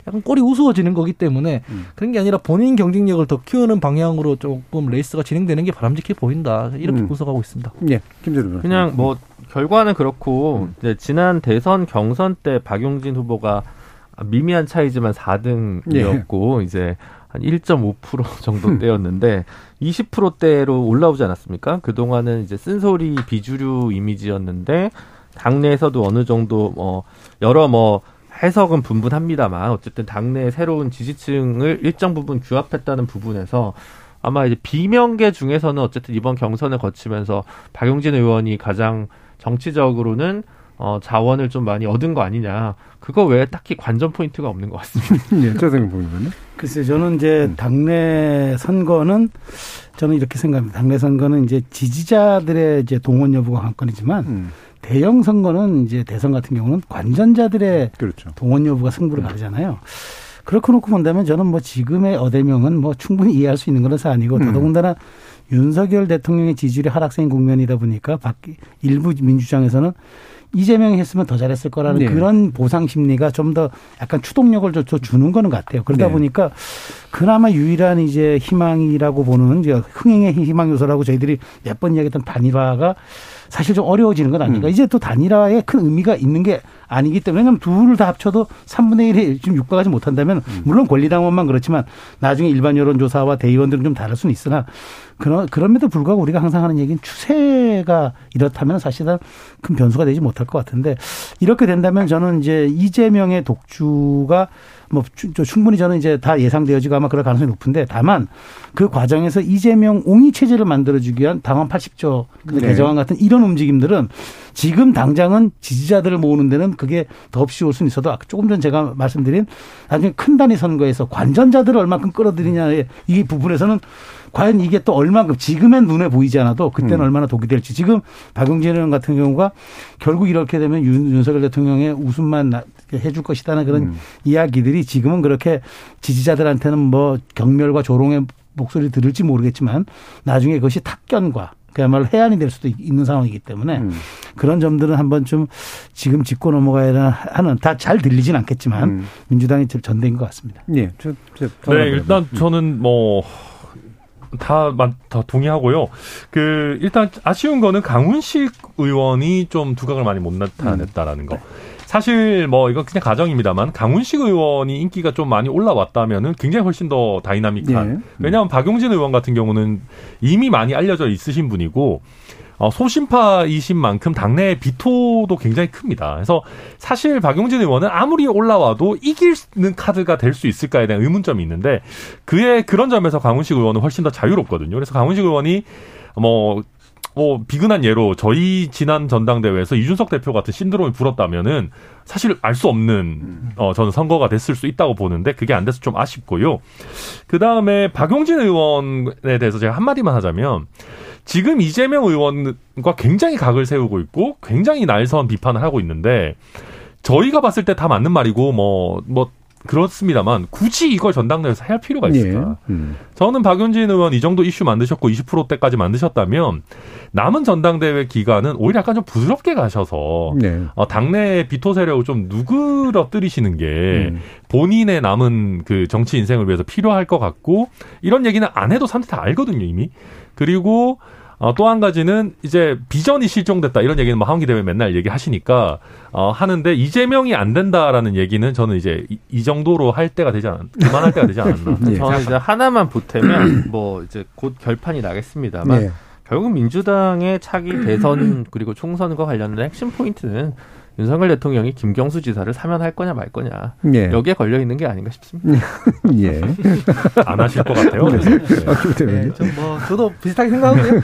약간 꼴이 우스워지는 거기 때문에 음. 그런 게 아니라 본인 경쟁력을 더 키우는 방향으로 조금 레이스가 진행되는 게 바람직해 보인다 이렇게 음. 분석하고 있습니다. 예, 변호사. 그냥 뭐 결과는 그렇고 음. 이제 지난 대선 경선 때 박용진 후보가 미미한 차이지만 4등이었고 이제 한 1.5% 정도 대였는데 20%대로 올라오지 않았습니까? 그동안은 이제 쓴소리 비주류 이미지였는데 당내에서도 어느 정도 뭐 여러 뭐 해석은 분분합니다만 어쨌든 당내 새로운 지지층을 일정 부분 규합했다는 부분에서 아마 이제 비명계 중에서는 어쨌든 이번 경선을 거치면서 박용진 의원이 가장 정치적으로는 어, 자원을 좀 많이 얻은 거 아니냐. 그거 외에 딱히 관전 포인트가 없는 것 같습니다. 예, 최승 보이면은. 글쎄 저는 이제 당내 선거는 저는 이렇게 생각합니다. 당내 선거는 이제 지지자들의 이제 동원 여부가 관건이지만 음, 대형 선거는 이제 대선 같은 경우는 관전자들의 그렇죠. 동원 여부가 승부를 가르잖아요. 그렇게 놓고 본다면 저는 뭐 지금의 어대명은 뭐 충분히 이해할 수 있는 그런 사안이고 음. 더더군다나 윤석열 대통령의 지지율이 하락세인 국면이다 보니까 밖 일부 민주당에서는 이재명이 했으면 더 잘했을 거라는 네. 그런 보상 심리가 좀 더 약간 추동력을 좀더 주는 거는 같아요. 그러다 네. 보니까 그나마 유일한 이제 희망이라고 보는 흥행의 희망 요소라고 저희들이 몇 번 이야기했던 단일화가 사실 좀 어려워지는 건 아닌가. 음. 이제 또 단일화에 큰 의미가 있는 게 아니기 때문에 왜냐하면 둘을 다 합쳐도 3분의 1이 지금 육박하지 못한다면 물론 권리당원만 그렇지만 나중에 일반 여론조사와 대의원들은 좀 다를 수는 있으나 그런 그럼에도 불구하고 우리가 항상 하는 얘기는 추세가 이렇다면 사실은 큰 변수가 되지 못할 것 같은데 이렇게 된다면 저는 이제 이재명의 독주가 뭐 충분히 저는 이제 다 예상되어지고 아마 그럴 가능성이 높은데 다만 그 과정에서 이재명 옹이 체제를 만들어주기 위한 당원 80조 네. 개정안 같은 이런 움직임들은 지금 당장은 지지자들을 모으는 데는 그게 더없이 올 수는 있어도 조금 전 제가 말씀드린 나중에 큰 단위 선거에서 관전자들을 얼마큼 끌어들이냐의 이 부분에서는 과연 이게 또 얼마큼 지금은 눈에 보이지 않아도 그때는 음. 얼마나 독이 될지 지금 박용진 의원 같은 경우가 결국 이렇게 되면 윤, 윤석열 대통령의 웃음만 해줄 것이다는 그런 음. 이야기들이 지금은 그렇게 지지자들한테는 뭐 경멸과 조롱의 목소리 들을지 모르겠지만 나중에 그것이 탁견과 그야말로 해안이 될 수도 있는 상황이기 때문에 음. 그런 점들은 한번 좀 지금 짚고 넘어가야 하는 다 잘 들리진 않겠지만 음. 민주당이 전대인 것 같습니다. 예. 저, 저, 네, 일단 저는 뭐 다, 다 동의하고요. 그, 일단 아쉬운 거는 강훈식 의원이 좀 두각을 많이 못 나타냈다라는 거. 사실 뭐 이건 그냥 가정입니다만 강훈식 의원이 인기가 좀 많이 올라왔다면은 굉장히 훨씬 더 다이나믹한. 예. 왜냐하면 박용진 의원 같은 경우는 이미 많이 알려져 있으신 분이고 어, 소신파이신 만큼 당내 비토도 굉장히 큽니다. 그래서 사실 박용진 의원은 아무리 올라와도 이기는 카드가 될 수 있을까에 대한 의문점이 있는데 그의 그런 점에서 강훈식 의원은 훨씬 더 자유롭거든요. 그래서 강훈식 의원이 뭐, 뭐, 비근한 예로 저희 지난 전당대회에서 이준석 대표 같은 신드롬이 불었다면은 사실 알 수 없는, 어, 저는 선거가 됐을 수 있다고 보는데 그게 안 돼서 좀 아쉽고요. 그 다음에 박용진 의원에 대해서 제가 한 마디만 하자면 지금 이재명 의원과 굉장히 각을 세우고 있고 굉장히 날선 비판을 하고 있는데 저희가 봤을 때 다 맞는 말이고 뭐뭐 뭐 그렇습니다만 굳이 이걸 전당대회에서 해야 필요가 있을까? 예. 음. 저는 박윤진 의원 이 정도 이슈 만드셨고 20%대까지 만드셨다면 남은 전당대회 기간은 오히려 약간 좀 부드럽게 가셔서 네. 어, 당내 비토 세력을 좀 누그러뜨리시는 게 음. 본인의 남은 그 정치 인생을 위해서 필요할 것 같고 이런 얘기는 안 해도 사람들이 다 알거든요 이미. 그리고 어, 또 한 가지는 이제 비전이 실종됐다 이런 얘기는 뭐 하원기 대회 맨날 얘기하시니까 어, 하는데 이재명이 안 된다라는 얘기는 저는 이제 이, 이 정도로 할 때가 되지 않 그만할 때가 되지 않았나. 네. 저는 이제 하나만 보태면 뭐 이제 곧 결판이 나겠습니다만 네. 결국 민주당의 차기 대선 그리고 총선과 관련된 핵심 포인트는 윤석열 대통령이 김경수 지사를 사면할 거냐 말 거냐 예. 여기에 걸려 있는 게 아닌가 싶습니다. 예. 안 하실 것 같아요. 네. 네. 뭐 저도 비슷하게 생각하고요.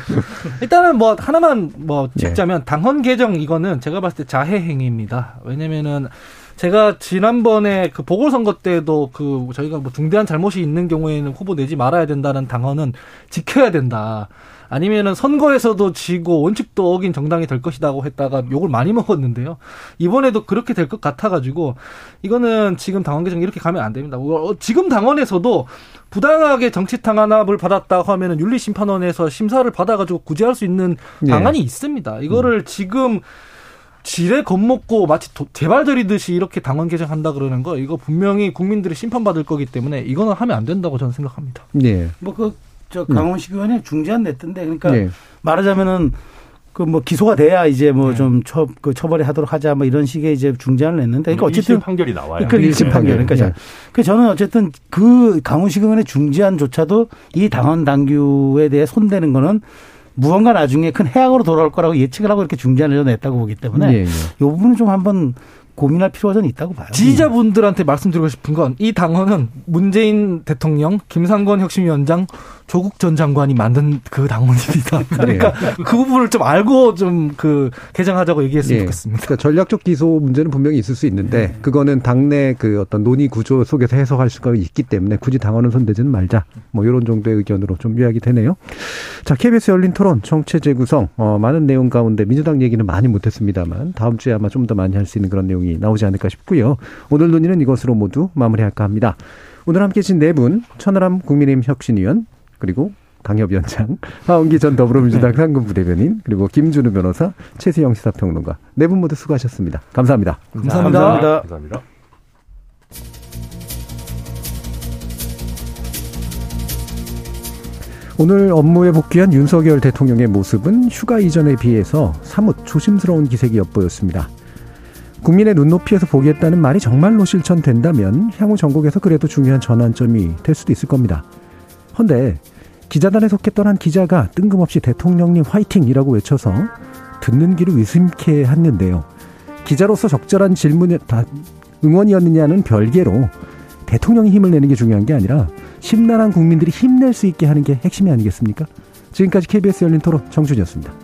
일단은 뭐 하나만 뭐 짚자면 예. 당헌 개정 이거는 제가 봤을 때 자해 행위입니다. 왜냐면은 제가 지난번에 그 보궐선거 때도 그 저희가 뭐 중대한 잘못이 있는 경우에는 후보 내지 말아야 된다는 당헌은 지켜야 된다. 아니면은 선거에서도 지고 원칙도 어긴 정당이 될 것이다고 했다가 욕을 많이 먹었는데요. 이번에도 그렇게 될 것 같아가지고 이거는 지금 당원 개정 이렇게 가면 안 됩니다. 어, 지금 당원에서도 부당하게 정치 탄압을 받았다고 하면은 윤리심판원에서 심사를 받아가지고 구제할 수 있는 네. 방안이 네. 있습니다. 이거를 음. 지금 지레 겁먹고 마치 도, 재발 들이듯이 이렇게 당원 개정한다 그러는 거 이거 분명히 국민들이 심판받을 거기 때문에 이거는 하면 안 된다고 저는 생각합니다. 네. 뭐그 저 강원식 의원이 중재안 냈던데 그러니까 네. 말하자면은 그 뭐 기소가 돼야 이제 뭐 좀처 네. 그 처벌이 하도록 하자 뭐 이런 식의 이제 중재안을 냈는데 그러니까 어쨌든 판결이 나와요. 그 1심 판결. 그러니까 네. 그 저는 어쨌든 그 강원식 의원의 중재안조차도 이 당원 당규에 대해 손대는 거는 무언가 나중에 큰 해악으로 돌아올 거라고 예측을 하고 이렇게 중재안을 냈다고 보기 때문에 네, 네. 이 부분은 좀 한번 고민할 필요가 좀 있다고 봐요. 지지자분들한테 말씀드리고 싶은 건 이 당헌은 문재인 대통령, 김상건 혁신위원장, 조국 전 장관이 만든 그 당원입니다. 네. 그러니까 네. 그 부분을 좀 알고 좀 그 개정하자고 얘기했으면 네. 좋겠습니다. 그러니까 전략적 기소 문제는 분명히 있을 수 있는데 네. 그거는 당내 그 어떤 논의 구조 속에서 해석할 수가 있기 때문에 굳이 당원은 손대지는 말자. 뭐 이런 정도의 의견으로 좀 요약이 되네요. 자, KBS 열린 토론 정체 재구성 어, 많은 내용 가운데 민주당 얘기는 많이 못했습니다만 다음 주에 아마 좀 더 많이 할 수 있는 그런 내용 이 나오지 않을까 싶고요. 오늘 논의는 이것으로 모두 마무리할까 합니다. 오늘 함께 계신 네 분, 천하람 국민의힘 혁신위원, 그리고 강협 위원장, 하원기 전 더불어민주당 상근 부대변인, 그리고 김준우 변호사, 최수영 시사평론가 네 분 모두 수고하셨습니다. 감사합니다. 감사합니다. 감사합니다. 감사합니다. 오늘 업무에 복귀한 윤석열 대통령의 모습은 휴가 이전에 비해서 사뭇 조심스러운 기색이 엿보였습니다. 국민의 눈높이에서 보겠다는 말이 정말로 실천된다면 향후 전국에서 그래도 중요한 전환점이 될 수도 있을 겁니다. 헌데 기자단에 속했던 한 기자가 뜬금없이 대통령님 화이팅이라고 외쳐서 듣는 귀를 위심케 했는데요. 기자로서 적절한 질문에 다 응원이었느냐는 별개로 대통령이 힘을 내는 게 중요한 게 아니라 심란한 국민들이 힘낼 수 있게 하는 게 핵심이 아니겠습니까? 지금까지 KBS 열린 토론 정준이었습니다.